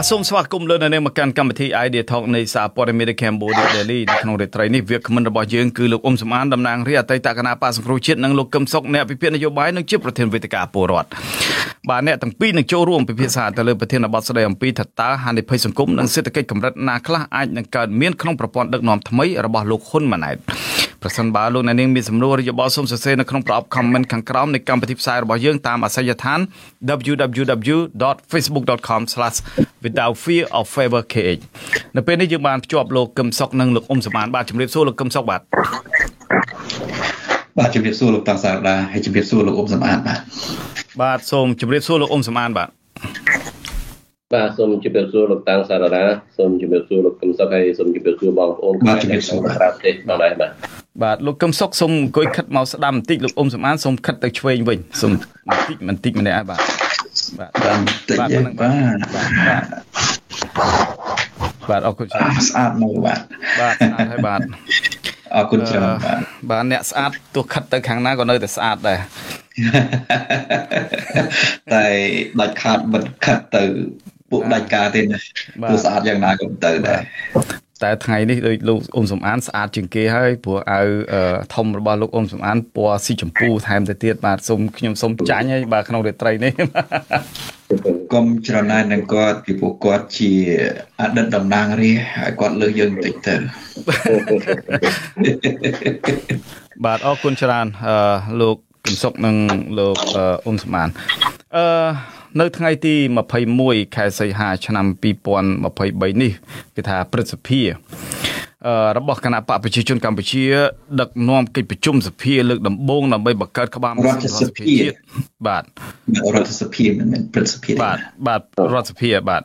បាទសូមស្វាគមន៍លោកនៅមកកាន់កម្មវិធី Idea Talk នៃសារព័ត៌មាន Cambodia Daily នៅក្នុងរាត្រីនេះវាគ្មិនរបស់យើងគឺលោកអ៊ុំសំអានតំណាងរាជអតីតគណៈបកសង្គ្រោះជាតិនិងលោកកឹមសុខអ្នកវិភាគនយោបាយនិងជាប្រធានវេទិកាពលរដ្ឋបាទអ្នកទាំងពីរនឹងចូលរួមពិភាក្សាទៅលើប្រធានបទស្ដីអំពីថាតើហានិភ័យសង្គមនិងសេដ្ឋកិច្ចកម្រិតណាខ្លះអាចនឹងកើតមានក្នុងប្រព័ន្ធដឹកនាំថ្មីរបស់លោកហ៊ុនម៉ាណែត ប្រសិនបើលោកអ្នកនាងមានសំណួរឬយោបល់សូមសរសេរនៅក្នុងប្រអប់ comment ខាងក្រោមនៃកម្មវិធីផ្សាយរបស់យើងតាមអាសយដ្ឋាន www.facebook.com/without fear of favor kh នៅពេលនេះយើងបានភ្ជាប់លោកកឹមសុខនិងលោកអ៊ុំសមានបាទជំរាបសួរលោកកឹមសុខបាទបាទជំរាបសួរលោកតាំងសារដាហើយជំរាបសួរលោកអ៊ុំសំអានបាទបាទសូមជម្រាបសួរលោកអ៊ុំសំអានបាទ បាទសូមជម្រាបសួរលោកតាំងសារដាសូមជម្រាបសួរលោកកឹមសុខហើយសូមជម្រាបសួរបងប្អូនបាទជម្រាបសួរបាទទេបងដែរបាទបាទលោកកឹមសុខសូមអង្គុយខិតមកស្ដាំបន្តិចលោកអ៊ុំសំអានសូមខិតទៅឆ្វេងវិញសូមបន្តិចបន្តិចម្នាក់បាទបាទបាទបាទបាទបាទអរគុណច្រើនស្អាតមកបាទបាទស្អាតហើយបាទអរគុណច្រើនបាទបាទអ្នកស្អាតទោះខិតទៅខាងណាក៏នៅតែស្អាតដែរតែដាច់ខាតមិនខិតទៅ ពួកដាច់ការទេណាទោះស្អាតយ៉ាងណាក៏ទៅដែរតែថ្ងៃនេះដូចលោកអ៊ុំសំអានស្អាតជាងគេហើយព្រោះអាវធំរបស់លោកអ៊ុំសំអានពណ៌ស៊ីចម្ពូថែមទៅទៀតបាទសូមខ្ញុំសូមចាញ់ហើយបាទក្នុងរាត្រីនេះកុំច្រណែននឹងគាត់ពីពួកគាត់ជាអតីតតំណាងរាស្ត្រហើយគាត់លើយើងបន្តិចទៅបាទអរគុណច្រើនអឺលោកកឹមសុខនិងលោកអ៊ុំសំអានអឺ នៅថ្ងៃទី21ខែសីហាឆ្នាំ2023នេះគឺថាព្រឹទ្ធសភារបស់គណៈបកប្រជាជនកម្ពុជា ដឹកនាំកិច្ចប្រជុំសភាលើកដំបូងដើម្បីបង្កើតក្បាលម៉ាស៊ីនរដ្ឋសភាជាតិ បាទរដ្ឋសភាមិនមែនព្រឹទ្ធសភាបាទបាទរដ្ឋសភាបាទ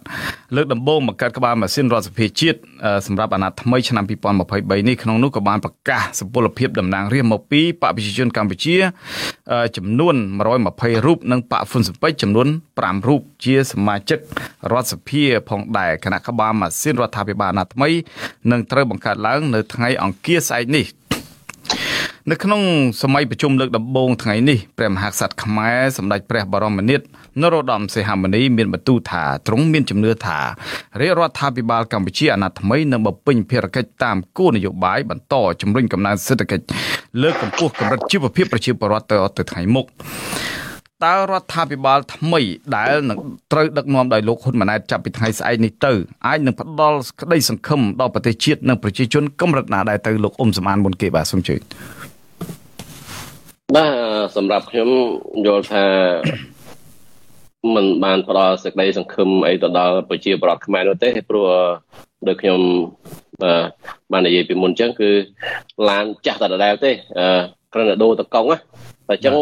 លើកដំបូងបង្កើតក្បាលម៉ាស៊ីនរដ្ឋសភាជាតិសម្រាប់អាណត្តិថ្មីឆ្នាំ2023នេះក្នុងនោះក៏បានប្រកាសសុពលភាពតំណាងរាស្ត្រមកពីបកប្រជាជនកម្ពុជា ចំនួន120រូបនិងបកហ្វុនសំពេចចំនួន5រូបជាសមាជិករដ្ឋសភាផងដែរគណៈក្បាលម៉ាស៊ីនរដ្ឋាភិបាលអាណត្តិថ្មីនឹងត្រូវបង្កើតឡើងនៅថ្ងៃអង្គារស្អែកនេះ នៅក្នុងសម័យប្រជុំលើកដំបូងថ្ងៃនេះព្រះមហាក្សត្រខ្មែរសម្ដេចព្រះបរមនាថនរោត្តមសីហមុនីមានបន្ទូលថាទ្រង់មានជំនឿថារាជរដ្ឋាភិបាលកម្ពុជាអាណត្តិថ្មីនឹងបំពេញភារកិច្ចតាមគោលនយោបាយបន្តជំរុញកំណើនសេដ្ឋកិច្ចលើកកម្ពស់កម្រិតជីវភាពប្រជាពលរដ្ឋទៅទៅថ្ងៃមុខតើរដ្ឋាភិបាលថ្មីដែលនឹងត្រូវដឹកនាំដោយលោកហ៊ុនម៉ាណែតចាប់ពីថ្ងៃស្អែកនេះទៅអាចនឹងផ្ដល់ក្តីសង្ឃឹមដល់ប្រទេសជាតិនិងប្រជាជនកម្រិតណាដែរទៅលោកអ៊ុំសំអានមុនគេបាទសូមជឿ បាទសម្រាប់ខ្ញុំយល់ថាมันបានផ្ដល់សេចក្តីសង្ឃឹមអីទៅដល់ប្រជាប្រដ្ឋខ្មែរនោះទេព្រោះដូចខ្ញុំបាននិយាយពីមុនអញ្ចឹងគឺឡានចាស់តដដែលទេគ្រាន់តែដូរតកង់ណាអញ្ចឹង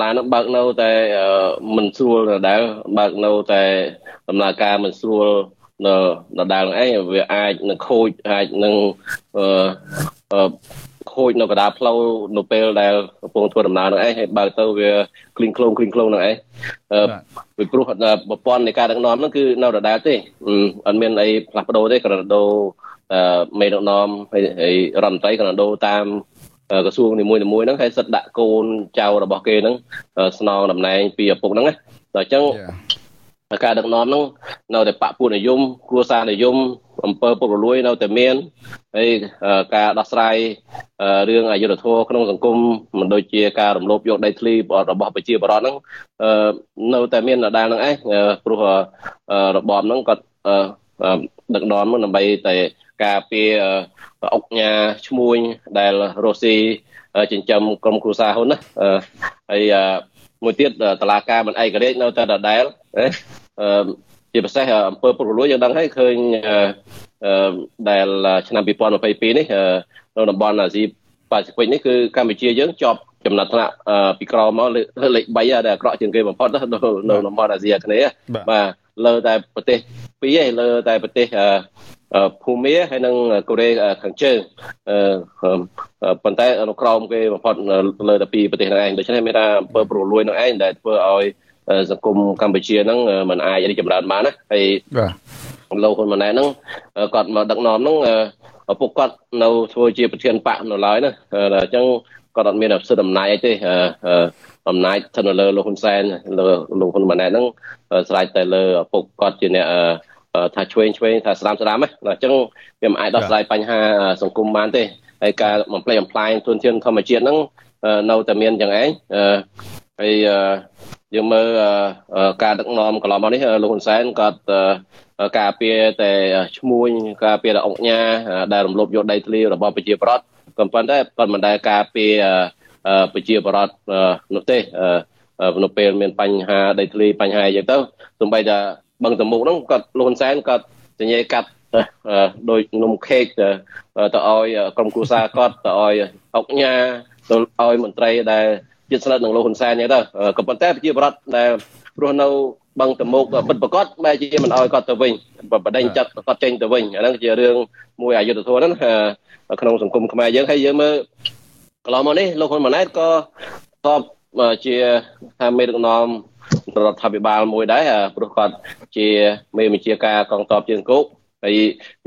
ឡាននឹងបើកនៅតែមិនស្រួលដដែលបើកនៅតែដំណើរការមិនស្រួលនៅដដែលហ្នឹងឯងវាអាចនឹងខូចអាចនឹងអឺ ខូចនៅកណ្ដាលផ្លូវនៅពេលដែលកំពុងធ្វើដំណើរហ្នឹងឯងហើយបើកទៅវាគ្លីងក្លងគ្លីងក្លងហ្នឹងឯងអឺពីព្រោះប្រព័ន្ធនៃការដឹកនាំហ្នឹងគឺនៅដដែលទេអត់មានអីផ្លាស់ប្ដូរទេគ្រាន់តែដូរមេដឹកនាំហើយរដ្ឋមន្ត្រីគ្រាន់តែដូរតាមក្រសួងនីមួយៗហ្នឹងហើយសិតដាក់កូនចៅរបស់គេហ្នឹងស្នងតំណែងពីឪពុកហ្នឹងណាដល់អញ្ចឹង ការដឹកនាំហ្នឹងនៅតែបពុនិយមគ្រួសារនិយមអំពើពុករលួយនៅតែមានហើយការដោះស្រាយរឿងអយុធធម៌ក្នុងសង្គមមិនដូចជាការរំលោភយកដីធ្លីរបស់ប្រជាពលរដ្ឋហ្នឹងនៅតែមានដដែលហ្នឹងឯងព្រោះរបបហ្នឹងគាត់ដឹកនាំហ្នឹងដើម្បីតែការពារអុកញ៉ាឈ្មួញដែលរស់ស៊ីចិញ្ចឹមក្រុមគ្រួសារហ៊ុនណាហើយមួយទៀតតឡាការមិនឯករាជ្យនៅតែដដែល ជាពិសេសអង្គើពុករលួយយើងដឹងហើយឃើញដែលឆ្នាំ2022នេះនៅតំបន់អាស៊ីប៉ាស៊ីហ្វិកនេះគឺកម្ពុជាយើងជាប់ចំណាត់ថ្នាក់ពីក្រមកលេខ3ដែលអាក្រក់ជាងគេបំផុតនៅតំបន់អាស៊ីអាគ្នេយ៍បាទលើតែប្រទេសពីរឯងលើតែប្រទេសភូមាហើយនិងកូរ៉េខាងជើងប៉ុន្តែនៅក្រោមគេបំផុតលើតែពីប្រទេសហ្នឹងឯងដូច្នេះមានថាអំពើប្រលួយនឹងឯងដែលធ្វើឲ្យ សង្គមកម្ពុជាហ្នឹងมันអាចរីកចម្រើនបានណាហើយបាទលោកហ៊ុនម៉ាណែតហ្នឹងគាត់មកដឹកនាំហ្នឹងឪពុកគាត់នៅធ្វើជាប្រធានបកនៅឡើយណាអញ្ចឹងគាត់អត់មានសិទ្ធិអំណាចអីទេអំណាចស្ថិតនៅលើលោកហ៊ុនសែនលើលោកហ៊ុនម៉ាណែតហ្នឹងស្រេចតែលើឪពុកគាត់ជាអ្នកថាឆ្វេងឆ្វេងថាស្ដាំស្ដាំណាអញ្ចឹងវាមិនអាចដោះស្រាយបញ្ហាសង្គមបានទេហើយការបំផ្លិចបំផ្លាញទុនធានធម្មជាតិហ្នឹងនៅតែមានយ៉ាងឯងហើយ យើងមើលការដឹកនាំកន្លងមកនេះលោកហ៊ុនសែនគាត់ការពារតែឈ្មួញការពារតែអង្គញាដែលរំលោភយកដីធ្លីរបស់ប្រជាប្រដ្ឋក៏ប៉ុន្តែគាត់មិនដែលការពារប្រជាប្រដ្ឋនោះទេនៅពេលមានបញ្ហាដីធ្លីបញ្ហាអីចឹងទៅទោះបីថាបឹងតមុកហ្នឹងគាត់លោកហ៊ុនសែនគាត់សញ្ញាកាត់ដោយនំខេកទៅឲ្យក្រុមគ្រួសារគាត់ទៅឲ្យអង្គញាទៅឲ្យមន្ត្រីដែល ជិតស្និទ្ធនឹងលោកហ៊ុនសែនអញ្ចឹងទៅក៏ប៉ុន្តែប្រជាប្រដ្ឋដែលរស់នៅបឹងតមុកពិតប្រកបបែរជាមិនឲ្យគាត់ទៅវិញបដិញចិត្តគាត់ចេញទៅវិញអាហ្នឹងជារឿងមួយអយុធធម៌ហ្នឹងក្នុងសង្គមខ្មែរយើងហើយយើងមើលកន្លងមកនេះលោកហ៊ុនម៉ាណែតក៏តបជាថាមេដឹកនាំរដ្ឋាភិបាលមួយដែរព្រោះគាត់ជាមេបញ្ជាការកងទ័ពជើងគោកហើយ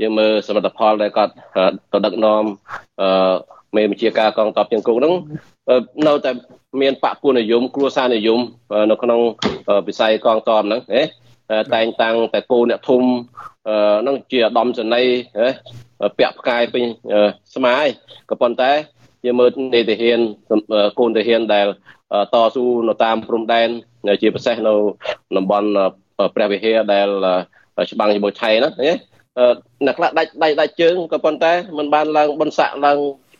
យើងមើលសមិទ្ធផលដែលគាត់ទៅដឹកនាំអឺមេបញ្ជាការកងទ័ពជើងគោកហ្នឹង នៅតែមានបពុនិយមគ្រួសារនិយមនៅក្នុងវិស័យកងទ័ពហ្នឹងណាតែងតាំងតែគោអ្នកធំហ្នឹងជាអាដាមសនីពាក់ផ្កាយពេញស្មាយក៏ប៉ុន្តែជាមើលនេតិហ៊ានកូនទាហានដែលតស៊ូនៅតាមព្រំដែនជាពិសេសនៅតំបន់ព្រះវិហារដែលច្បាំងជាមួយថៃណាណាអ្នកខ្លះដាច់ដៃដាច់ជើងក៏ប៉ុន្តែมันបានឡើងបនស័កឡើង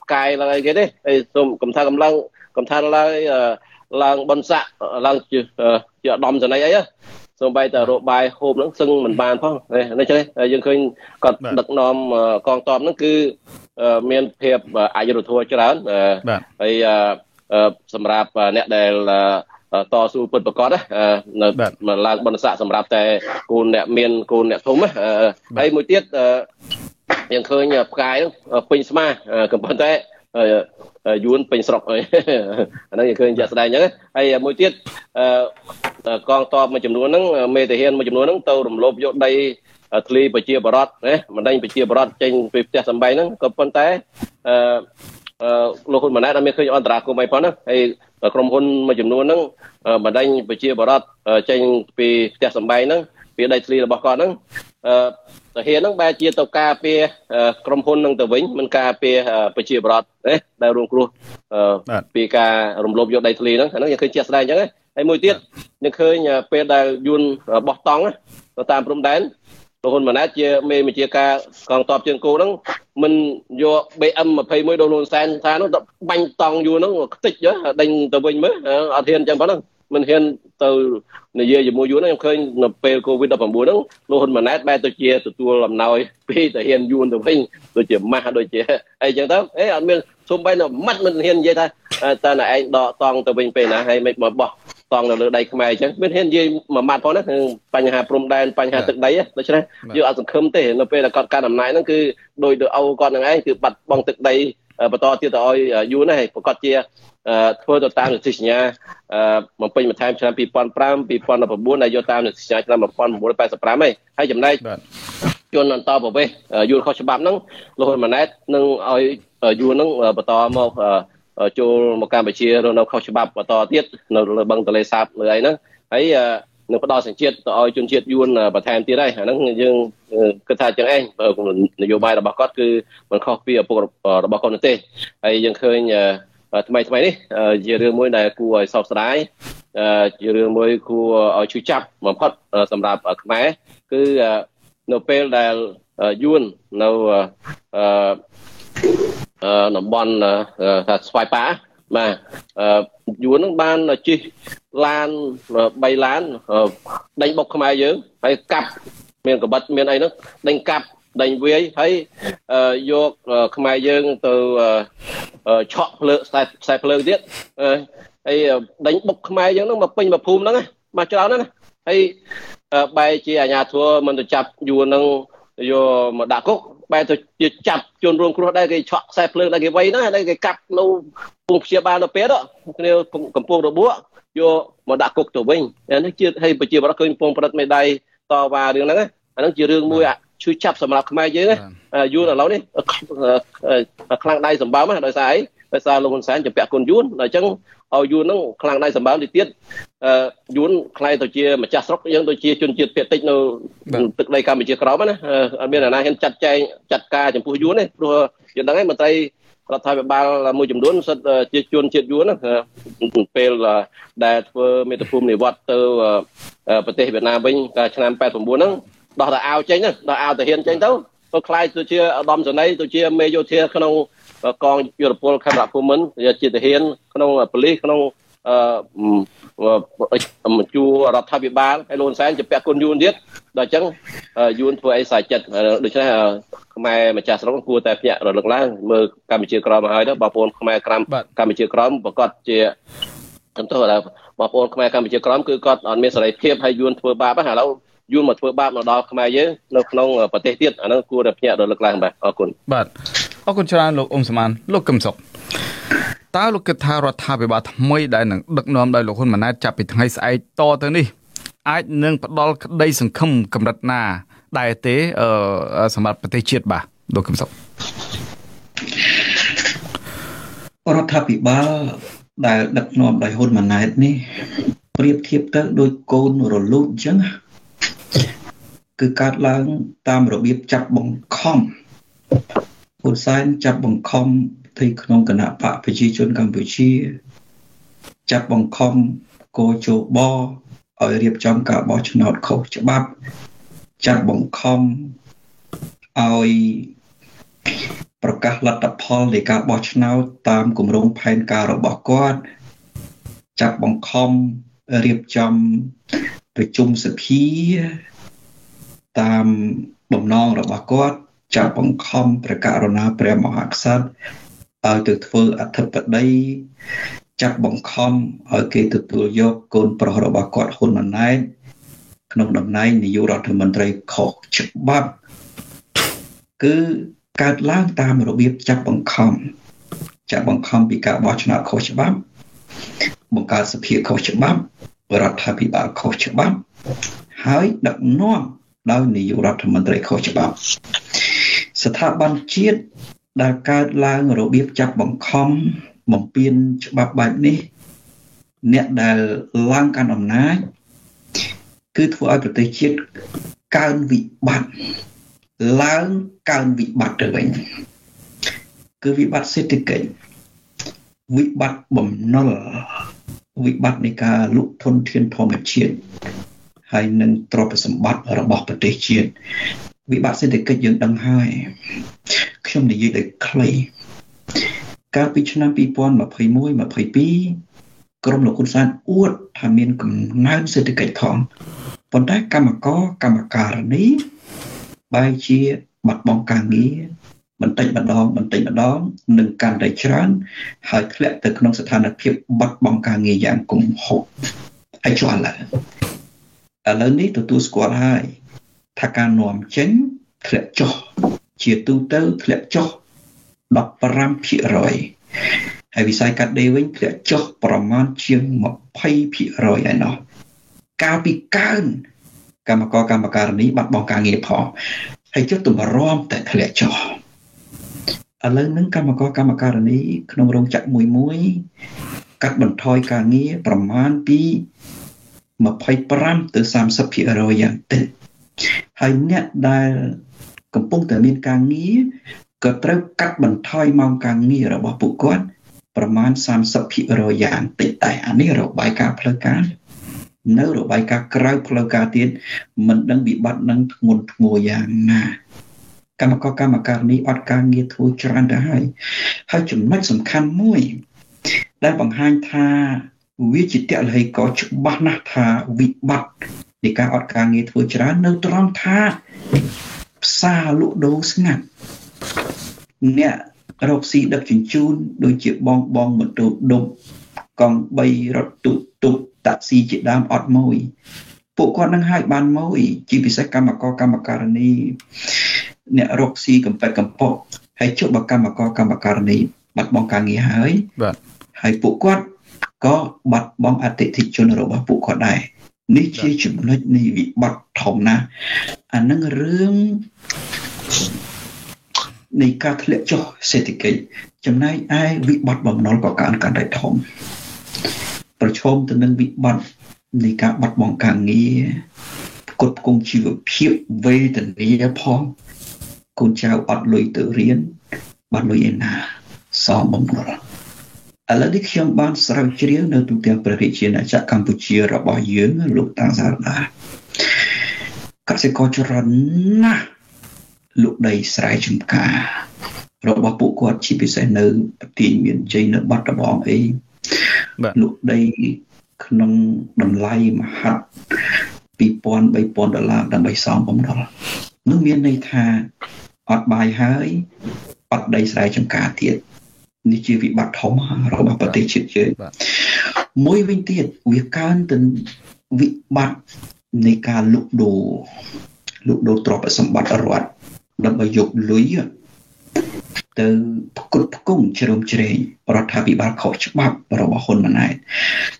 ផ្កាយឡើងអីគេទេហើយសូមកំថាកំឡងកំថាឡើងឡើងបនស័កឡើងជាជាឧត្តមសេនីយ៍អីសូម្បីតែរបាយហូបហ្នឹងសឹងមិនបានផងនេះចឹងយើងឃើញគាត់ដឹកនាំកងទ័ពហ្នឹងគឺមានភាពអយុធធម៌ច្រើនហើយសម្រាប់អ្នកដែលតស៊ូពិតប្រកបនៅឡើងបណ្ឌស័កសម្រាប់តែគូនអ្នកមានគូនអ្នកធំហើយមួយទៀត យើងឃើញផ្កាយពេញស្មាក៏ប៉ុន្តែយួនពេញស្រុកអាហ្នឹងយើងឃើញជាក់ស្ដែងអញ្ចឹងហើយមួយទៀតកងតបមួយចំនួនហ្នឹងមេតាហានមួយចំនួនហ្នឹងទៅរំលោភយកដីធ្លីប្រជាបរតណាមិនដេញប្រជាបរតចេញពីផ្ទះសំបែងហ្នឹងក៏ប៉ុន្តែអឺលោកហ៊ុនម៉ាណែតអត់មានឃើញអន្តរាគមន៍អីផងហ្នឹងហើយក្រុមហ៊ុនមួយចំនួនហ្នឹងបណ្ដេញប្រជាបរតចេញពីផ្ទះសំបែងហ្នឹងពីដីធ្លីរបស់គាត់ហ្នឹង អឺទាហានហ្នឹងបែរជាទៅការពារក្រុមហ៊ុននឹងទៅវិញមិនការពារប្រជាបរតទេដែលរងគ្រោះពីការរំលោភយកដីធ្លីហ្នឹងអាហ្នឹងយើងឃើញជាក់ស្ដែងអញ្ចឹងហើយមួយទៀតយើងឃើញពេលដែលយួនបោះតង់ទៅតាមព្រំដែនលោកហ៊ុនម៉ាណែតជាមេបញ្ជាការកងទ័ពជើងគោហ្នឹងមិនយក BM 21ដល់លូនសែនថានោះបាញ់តង់យួនហ្នឹងខ្ទេចដេញទៅវិញមើលអត់ហ៊ានអញ្ចឹងប៉ុណ្ណឹង មិនហ៊ានទៅនិយាយជាមួយយួនខ្ញុំឃើញនៅពេល COVID-19 ហ្នឹងលោកហ៊ុនម៉ាណែតបែរទៅជាទទួលអំណោយពីតាហ៊ានយួនទៅវិញដូចជាម៉ាស់ដូចជាអីចឹងទៅអេអត់មានសូម្បីតែម៉ាត់មិនហ៊ាននិយាយថាតើណែឯងដកតង់ទៅវិញពេលណាហើយមិនមកបោះតង់នៅលើដីខ្មែរអញ្ចឹងមានហ៊ាននិយាយមួយម៉ាត់ផងណាបញ្ហាព្រំដែនបញ្ហាទឹកដីដូច្នេះយើងអត់សង្ឃឹមទេនៅពេលដែលគាត់កាន់អំណាចហ្នឹងគឺដោយទៅអោគាត់នឹងឯងគឺបាត់បង់ទឹកដី បន្តទៀតទៅឲ្យយូរណាស់ហើយប្រកាសជាធ្វើទៅតាមនីតិសញ្ញាបំពេញបន្ថែមឆ្នាំ2005 2019ដែលយកតាមនីតិសញ្ញាឆ្នាំ1985ហើយហើយចំណែកជនអន្តរប្រវេសយួនខុសច្បាប់ហ្នឹងលោកហ៊ុនម៉ាណែតនឹងឲ្យយួនហ្នឹងបន្តមកចូលមកកម្ពុជារនៅខុសច្បាប់បន្តទៀតនៅលើបឹងទន្លេសាបលើអីហ្នឹងហើយ នឹងផ្ដល់សញ្ជាតិទៅឲ្យជនជាតិយួនបន្ថែមទៀតហើយអាហ្នឹងយើងគិតថាចឹងឯងនយោបាយរបស់គាត់គឺមិនខុសពីឪពុករបស់គាត់ទេហើយយើងឃើញថ្មីថ្មីនេះជារឿងមួយដែលគួរឲ្យសោកស្ដាយជារឿងមួយគួរឲ្យឈឺចាប់បំផុតសម្រាប់ខ្មែរគឺនៅពេលដែលយួននៅអឺតំបន់ថាស្វាយប៉ាបាទយួននឹងបានជិះ ឡាន3ឡានដេញបុកខ្មែរយើងហើយកាប់មានកបិតមានអីហ្នឹងដេញកាប់ដេញវាយហើយយកខ្មែរយើងទៅឆក់ភ្លើងខ្សែខ្សែភ្លើងទៀតហើយដេញបុកខ្មែរយើងហ្នឹងមកពេញមកភូមិហ្នឹងមកច្រើនណាស់ហើយបែរជាអាញាធัวមិនទៅចាប់យួនហ្នឹងយកមកដាក់គុកបែរទៅជាចាប់ជនរងគ្រោះដែរគេឆក់ខ្សែភ្លើងដែរគេវៃហ្នឹងហើយគេកាប់នៅពងព្យាបាលនៅពេលគ្នាកំពុងរបួស យកមកដាក់គុកទៅវិញអានេះជាឲ្យប្រជាបរតឃើញពងប្រឌិតមេដៃតវ៉ារឿងហ្នឹងអាហ្នឹងជារឿងមួយឈឺចាប់សម្រាប់ខ្មែរយើងយូរឥឡូវនេះខ្លាំងដៃសម្បើមដោយសារអីដោយសារលោកហ៊ុនសែនជាពាក់គុណយួនអញ្ចឹងឲ្យយួនហ្នឹងខ្លាំងដៃសម្បើមទៅទៀតអឺយួនខ្លាយទៅជាម្ចាស់ស្រុកយើងទៅជាជនជាតិភាគតិចនៅទឹកដីកម្ពុជាក្រោមណាអត់មានអ្នកណាហ៊ានចាត់ចែងចាត់ការចំពោះយួនទេព្រោះយើងដឹងហើយមន្ត្រី រដ្ឋាភិបាលមួយចំនួនសិតជាជនជាតិយួនណាពេលដែលធ្វើមេត្តាភូមិនិវត្តទៅប្រទេសវៀតណាមវិញកាលឆ្នាំ89ហ្នឹងដោះតែអាវចេញដោះអាវតាហ៊ានចេញទៅទៅខ្លាយទៅជាឧត្តមសេនីយ៍ទៅជាមេយោធាក្នុងកងយុរពលខេមរៈភូមិន្ទជាទាហានក្នុងប៉ូលីសក្នុងអឺមជួរដ្ឋាភិបាលហើយលោកសែនជាពាក់គុណយួនទៀត ដល់អញ្ចឹងយួនធ្វើអីសាចិត្តដូច្នេះខ្មែរម្ចាស់ស្រុកគួរតែភ្ញាក់រលឹកឡើងមើលកម្ពុជាក្រមមកហើយទៅបងប្អូនខ្មែរក្រមកម្ពុជាក្រមប្រកាសជាខ្ញុំទៅបងប្អូនខ្មែរកម្ពុជាក្រមគឺគាត់អត់មានសេរីភាពហើយយួនធ្វើបាបហើយឥឡូវយួនមកធ្វើបាបមកដល់ខ្មែរយើងនៅក្នុងប្រទេសទៀតអានោះគួរតែភ្ញាក់រលឹកឡើងបាទអរគុណបាទអរគុណច្រើនលោកអ៊ុំសមានលោកកឹមសុខតើលោកគិតថារដ្ឋាភិបាលថ្មីដែលនឹងដឹកនាំដោយលោកហ៊ុនម៉ាណែតចាប់ពីថ្ងៃស្អែកតទៅនេះ អាចនឹងផ្ដល់ក្តីសង្ឃឹមកម្រិតណា ដែរទេសម្រាប់ប្រទេសជាតិបាទលោកកឹមសុខរដ្ឋាភិបាលដែលដឹកនាំដោយហ៊ុនម៉ាណែតនេះប្រៀបធៀបទៅដូចកូនរលូតអញ្ចឹងគឺកើតឡើងតាមរបៀបចាប់បង្ខំហ៊ុនសែនចាប់បង្ខំទីក្នុងគណៈបកប្រជាជនកម្ពុជា ចាប់បង្ខំកោជប ឲ្យរៀបចំការបោះឆ្នោតខុសច្បាប់ចាប់បង្ខំឲ្យប្រកាសលទ្ធផលនៃការបោះឆ្នោតតាមគម្រោងផែនការរបស់គាត់ចាប់បង្ខំរៀបចំប្រជុំសភាតាមបំណងរបស់គាត់ចាប់បង្ខំព្រះករុណាព្រះមហាក្សត្រឲ្យទៅធ្វើអធិបតី ចាប់បង្ខំឲ្យគេទទួលយកកូនប្រុសរបស់គាត់ហ៊ុនម៉ាណែតក្នុងតំណែងនាយករដ្ឋមន្ត្រីខុសច្បាប់គឺកើតឡើងតាមរបៀបចាប់បង្ខំចាប់បង្ខំពីការបោះឆ្នោតខុសច្បាប់បង្កើតសភាខុសច្បាប់រដ្ឋាភិបាលខុសច្បាប់ហើយដឹកនាំដោយនាយករដ្ឋមន្ត្រីខុសច្បាប់ ស្ថាប័នជាតិដែលកើតឡើងរបៀបចាប់បង្ខំ បំពេញច្បាប់បែបនេះ អ្នកដែលឡើងកាន់អំណាចគឺធ្វើឲ្យប្រទេសជាតិកើនវិបត្តិឡើងកើនវិបត្តិទៅវិញគឺវិបត្តិសេដ្ឋកិច្ចវិបត្តិបំណុលវិបត្តិនៃការលុកធនធានធម្មជាតិហើយនឹងទ្រព្យសម្បត្តិរបស់ប្រទេសជាតិវិបត្តិសេដ្ឋកិច្ចយើងដឹងហើយខ្ញុំនិយាយដោយខ្លី កាលពីឆ្នាំ2021 22ក្រមលោកហ៊ុនសែនអួតថាមានកំណើនសេដ្ឋកិច្ចផងប៉ុន្តែកម្មករកម្មការនីបែរជាបាត់បង់ការងារបន្តិចម្ដងបន្តិចម្ដងនឹងកាន់តែច្រើនហើយធ្លាក់ទៅក្នុងស្ថានភាពបាត់បង់ការងារយ៉ាងគំហុកហើយចុះឥឡូវឥឡូវនេះទទួលស្គាល់ហើយថាការនាំចេញធ្លាក់ចុះជាទូទៅធ្លាក់ចុះ 15%ហើយវិស័យកាត់ដេរវិញធ្លាក់ចុះប្រមាណជាង20%ឯណោះកាលពីកើនកម្មករកម្មការនីបាត់បង់ការងារផងហើយចុះទម្រាំតែធ្លាក់ចុះឥឡូវហ្នឹងកម្មករកម្មការនីក្នុងរោងចក្រមួយមួយកាត់បន្ថយការងារប្រមាណពី25ទៅ30%យ៉ាងតិចហើយអ្នកដែលកំពុងតែមានការងារ ក៏ត្រូវកាត់បន្ថយម៉ោងការងាររបស់ពួកគាត់ប្រមាណ30%យ៉ាងតិចតែអានេះរបាយការណ៍ផ្លូវការនៅរបាយការណ៍ក្រៅផ្លូវការទៀតមិនដឹងវិបត្តិនឹងធ្ងន់ធ្ងរយ៉ាងណាកម្មករកម្មការនេះអត់ការងារធ្វើច្រើនទៅហើយហើយចំណុចសំខាន់មួយ ដែលបង្ហាញថាវាជាតលហេកច្បាស់ណាស់ថាវិបត្តិនៃការអត់ការងារធ្វើច្រើននៅត្រង់ថាផ្សារលក់ដូរស្ងាត់ អ្នករកស៊ីដឹកជញ្ជូនដូចជាបងបងម៉ូតូដុបកង់3រថទូកទូកតាក់ស៊ីជាដើមអត់មួយពួកគាត់នឹងឲ្យបានមួយជាពិសេសកម្មករកម្មការនីអ្នករកស៊ីកំពេតកំពកហើយជួបបកម្មករកម្មការនីបាត់បង់ការងារហើយបាទហើយពួកគាត់ក៏បាត់បង់អតិថិជនរបស់ពួកគាត់ដែរនេះជាចំណុចនៃវិបត្តិធំណាស់អានឹងរឿង នៃការធ្លាក់ចុះសេដ្ឋកិច្ចចំណែកឯវិបត្តិបំណុលក៏កើនកាន់តែធំប្រឈមទៅនឹងវិបត្តិនៃការបាត់បង់ការងារផ្គត់ផ្គង់ជីវភាពវេទនាផងកូនចៅអត់លុយទៅរៀនបាត់លុយឯណាសមបំណុលឥឡូវនេះខ្ញុំបានស្រាវជ្រាវនៅទូទាំងព្រះរាជាណាចក្រកម្ពុជារបស់យើងលោកតាំងសារណាកសិករច្រើនណាស់ លក់ដីស្រែចម្ការរបស់ពួកគាត់ជាពិសេសនៅប្រទេសមានជ័យនៅបាត់ដំបងអីបាទលក់ដីក្នុងតម្លៃមហាត់2000 3000ដុល្លារដើម្បីសងបំណុលនោះមានន័យថាអត់បាយហើយអត់ដីស្រែចម្ការទៀតនេះជាវិបត្តិធំរបស់ប្រទេសជាតិយើងមួយវិញទៀតវាកើនទៅវិបត្តិនៃការលុកដូរលុកដូរទ្រព្យសម្បត្តិរដ្ឋ ដើម្បីយកលុយទៅផ្គត់ផ្គង់ជ្រោមជ្រែងរដ្ឋាភិបាលខុសច្បាប់របស់ហ៊ុនម៉ាណែត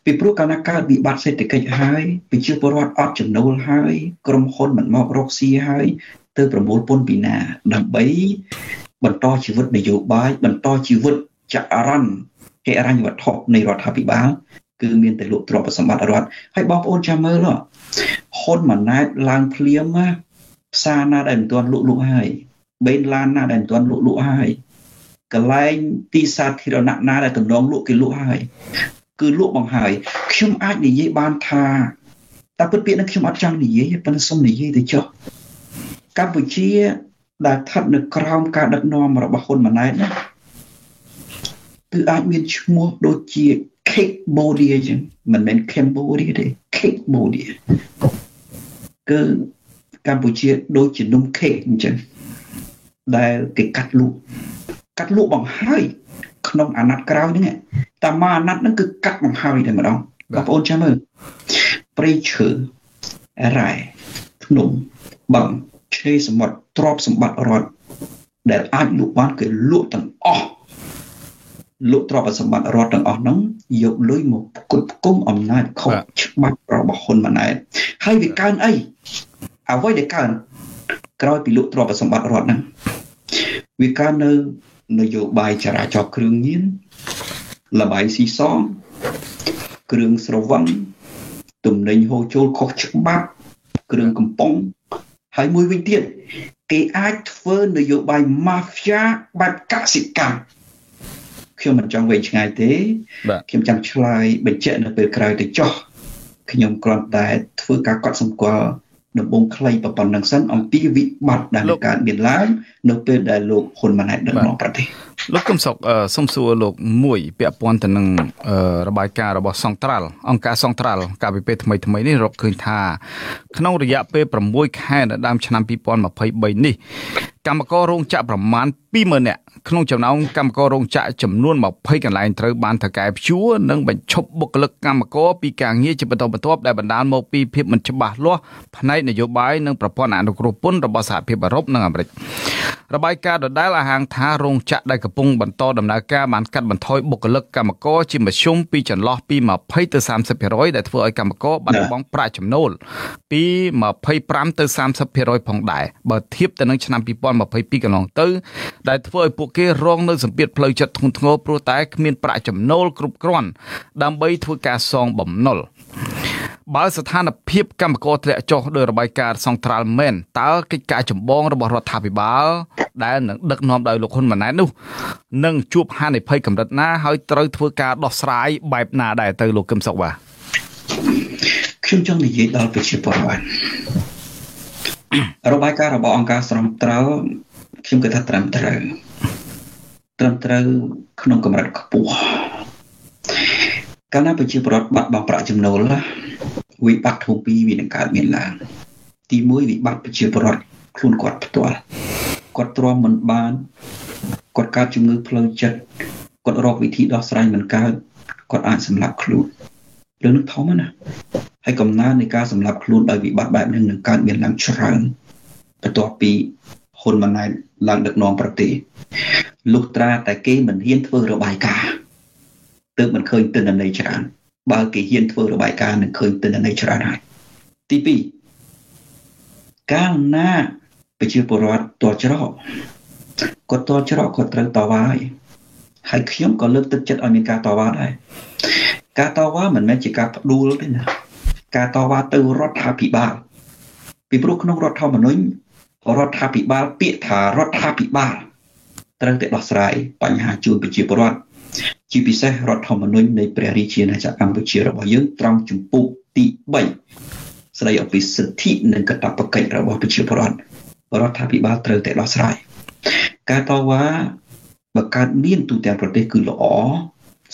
ពីព្រោះកាលណាកើតវិបត្តិសេដ្ឋកិច្ចហើយប្រជាពលរដ្ឋអត់ចំណូលហើយក្រុមហ៊ុនមិនមករកស៊ីហើយទៅប្រមូលពន្ធពីណា ដើម្បីបន្តជីវិតនយោបាយបន្តជីវិតចរន្តហិរញ្ញវត្ថុនៃរដ្ឋាភិបាលគឺមានតែលក់ទ្រព្យសម្បត្តិរដ្ឋហើយបងប្អូនចាំមើលហ៊ុនម៉ាណែតឡើងភ្លាមណា ផ្សារណាដែលមិនទាន់លក់លក់ហើយបេនឡានណាដែលមិនទាន់លក់លក់ហើយកន្លែងទីសាធារណៈណាដែលតំណងលក់គេលក់ហើយគឺលក់បងហើយខ្ញុំអាចនិយាយបានថាតែពិតពាក្យនឹងខ្ញុំអត់ចង់និយាយប៉ុន្តែសូមនិយាយទៅចុះកម្ពុជាដែលស្ថិតនៅក្រោមការដឹកនាំរបស់ហ៊ុនម៉ាណែតណាគឺអាចមានឈ្មោះដូចជា Cambodia អញ្ចឹងមិនមែន Cambodia ទេ Cambodia គឺ កម្ពុជាដូចជានំខេកអញ្ចឹងដែលគេកាត់លក់កាត់លក់បង្ហើយក្នុងអាណត្តិក្រោយហ្នឹងតែមកអាណត្តិហ្នឹងគឺកាត់បង្ហើយតែម្ដងបងប្អូនចាំមើលព្រៃឈើរ៉ែភ្នំបឹងឆ្នេរសមុទ្រទ្រព្យសម្បត្តិរដ្ឋដែលអាចលក់បានគឺលក់ទាំងអស់លក់ទ្រព្យសម្បត្តិរដ្ឋទាំងអស់ហ្នឹងយកលុយមកផ្គត់ផ្គង់អំណាចខុសច្បាប់របស់ហ៊ុនម៉ាណែតហើយវាកើនអី អ្វីដែលកើនក្រោយពីលក់ទ្រព្យសម្បត្តិរដ្ឋហ្នឹងវាកើននៅនយោបាយចរាចរណ៍គ្រឿងញៀនលបាយស៊ីសងគ្រឿងស្រវឹងទំនិញហូរចូលខុសច្បាប់គ្រឿងកំប៉ុងហើយមួយវិញទៀតគេអាចធ្វើនយោបាយ mafia បែបកសិកម្មខ្ញុំមិនចង់វែងឆ្ងាយទេខ្ញុំចាំឆ្លើយបញ្ជាក់នៅពេលក្រោយទៅចោះខ្ញុំគ្រាន់តែធ្វើការកត់សម្គាល់ ដំបងខ្លីប៉ុណ្ណឹងសិនអំពីវិបត្តិដែលកើតមានឡើងនៅពេលដែលលោកហ៊ុនម៉ាណែតដឹកនាំប្រទេសលោកកឹមសុខសុំសួរលោកមួយពាក់ព័ន្ធទៅនឹងរបាយការណ៍របស់សង្ត្រាល់អង្គការសង្ត្រាល់កាលពីពេលថ្មីថ្មីនេះរកឃើញថាក្នុងរយៈពេល6ខែនៅដើមឆ្នាំ2023នេះកម្មកររោងចក្រប្រមាណ20000នាក់ ក្នុងចំណោមកម្មកររោងចក្រចំនួន20កន្លែងត្រូវបានថកែព្យួរនិងបញ្ឈប់បុគ្គលិកកម្មករពីការងារជាបន្តបន្ទាប់ដែលបណ្ដាលមកពីភាពមិនច្បាស់លាស់ផ្នែកនយោបាយនិងប្រព័ន្ធអនុគ្រោះពន្ធរបស់សហភាពអឺរ៉ុបនិងអាមេរិករបាយការណ៍ដដែលឲ្យហាងថារោងចក្រដែលកំពុងបន្តដំណើរការបានកាត់បន្ថយបុគ្គលិកកម្មករជាមធ្យមពីចន្លោះពី20ទៅ30%ដែលធ្វើឲ្យកម្មករបាត់បង់ប្រាក់ចំណូលពី25ទៅ30%ផងដែរបើធៀបទៅនឹងឆ្នាំ2022កន្លងទៅដែលធ្វើឲ្យពួកគេរងនៅសម្ពាធផ្លូវចិត្តធ្ងន់ធ្ងរព្រោះតែគ្មានប្រាក់ចំណូលគ្រប់គ្រាន់ដើម្បីធ្វើការសងបំណុលបើស្ថានភាពកម្មករធ្លាក់ចុះដោយរបាយការណ៍សង្ត្រាល់មែនតើកិច្ចការចម្បងរបស់រដ្ឋាភិបាលដែលនឹងដឹកនាំដោយលោកហ៊ុនម៉ាណែតនោះនឹងជួបហានិភ័យកម្រិតណាហើយត្រូវធ្វើការដោះស្រាយបែបណាដែរទៅលោកកឹមសុខបាទខ្ញុំចង់និយាយដល់ប្រជាពលរដ្ឋរបាយការណ៍របស់អង្គការស្រំត្រូវខ្ញុំគិតថាត្រឹមត្រូវ ត្រឹមត្រូវក្នុងកម្រិតខ្ពស់កាលណាប្រជាពលរដ្ឋបាត់បង់ប្រាក់ចំណូលវិបត្តិធំពីរវានឹងកើតមានឡើងទី1វិបត្តិប្រជាពលរដ្ឋខ្លួនគាត់ផ្ទាល់គាត់ទ្រាំមិនបានគាត់កើតជំងឺផ្លូវចិត្តគាត់រកវិធីដោះស្រាយមិនកើតគាត់អាចសម្លាប់ខ្លួនរឿងនេះធំណាស់ហើយកំណើននៃការសម្លាប់ខ្លួនដោយវិបត្តិបែបនេះនឹងកើតមានឡើងច្រើនបន្ទាប់ពីហ៊ុនម៉ាណែតឡើងដឹកនាំប្រទេស លុះត្រាតែគេមិនហ៊ានធ្វើរបាយការណ៍ទើបមិនឃើញទិន្នន័យច្រើន បើគេហ៊ានធ្វើរបាយការណ៍នឹងឃើញទិន្នន័យច្រើនហើយទី2កាលណាប្រជាពលរដ្ឋតច្រកគាត់តច្រកគាត់ត្រូវតវ៉ាហើយហើយខ្ញុំក៏លើកទឹកចិត្តឲ្យមានការតវ៉ាដែរការតវ៉ាមិនមែនជាការផ្ដួលទេណាការតវ៉ាទៅរដ្ឋាភិបាលពីព្រោះក្នុងរដ្ឋធម្មនុញ្ញរដ្ឋាភិបាលពាក្យថារដ្ឋាភិបាល ត្រូវតែដោះស្រាយបញ្ហាជូនប្រជាពលរដ្ឋជាពិសេសរដ្ឋធម្មនុញ្ញនៃព្រះរាជាណាចក្រកម្ពុជារបស់យើងត្រង់ជំពូកទី3ស្ដីអំពីសិទ្ធិនិងកាតព្វកិច្ចរបស់ប្រជាពលរដ្ឋរដ្ឋាភិបាលត្រូវតែដោះស្រាយការតវ៉ាបើកើតមានទូទាំងប្រទេសគឺល្អ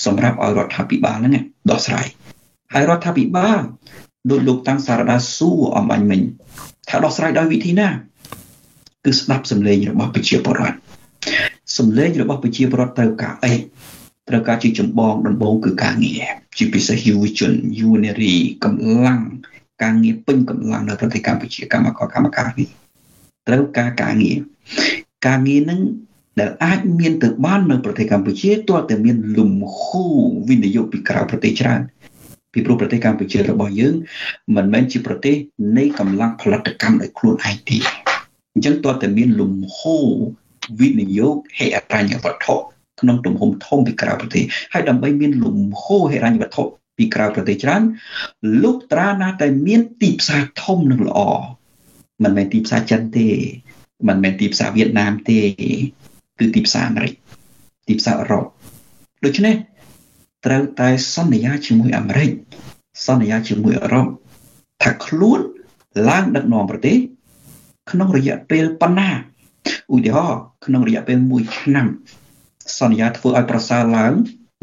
សម្រាប់ឲ្យរដ្ឋាភិបាលហ្នឹងដោះស្រាយហើយរដ្ឋាភិបាលដោយលោកតាំងសារដាសួរអំបញ្ញមិញថាដោះស្រាយដោយវិធីណាគឺស្ដាប់សម្លេងរបស់ប្រជាពលរដ្ឋ សម្លេងរបស់ប្រជាពលរដ្ឋត្រូវការអីត្រូវការជាចម្បងដំបូងគឺការងារជាពិសេសយុវជនយុវនារីកម្លាំងការងារពេញកម្លាំងនៅប្រទេសកម្ពុជាកម្មករកម្មការនេះត្រូវការការងារការងារនឹងដែលអាចមានទៅបាននៅប្រទេសកម្ពុជាទាល់តែមានលំហូរវិនិយោគពីក្រៅប្រទេសច្រើនពីព្រោះប្រទេសកម្ពុជារបស់យើងមិនមែនជាប្រទេសនៃកម្លាំងផលិតកម្មដោយខ្លួនឯងទេអញ្ចឹងទាល់តែមានលំហូរ វិនិយោគហិរញ្ញវត្ថុក្នុងទំហំធំពីក្រៅប្រទេសហើយដើម្បីមានលំហូរហិរញ្ញវត្ថុពីក្រៅប្រទេសច្រើនលុះត្រាណាតែមានទីផ្សារធំនិងល្អមិនមែនទីផ្សារចិនទេមិនមែនទីផ្សារវៀតណាមទេគឺទីផ្សារអាមេរិកទីផ្សារអឺរ៉ុបដូច្នេះត្រូវតែសន្យាជាមួយអាមេរិកសន្យាជាមួយអឺរ៉ុបថាខ្លួនឡើងដឹកនាំប្រទេសក្នុងរយៈពេលប៉ុណ្ណា ឧទាហរណ៍ក្នុងរយៈពេល1ឆ្នាំសន្យាធ្វើឲ្យប្រសើរឡើង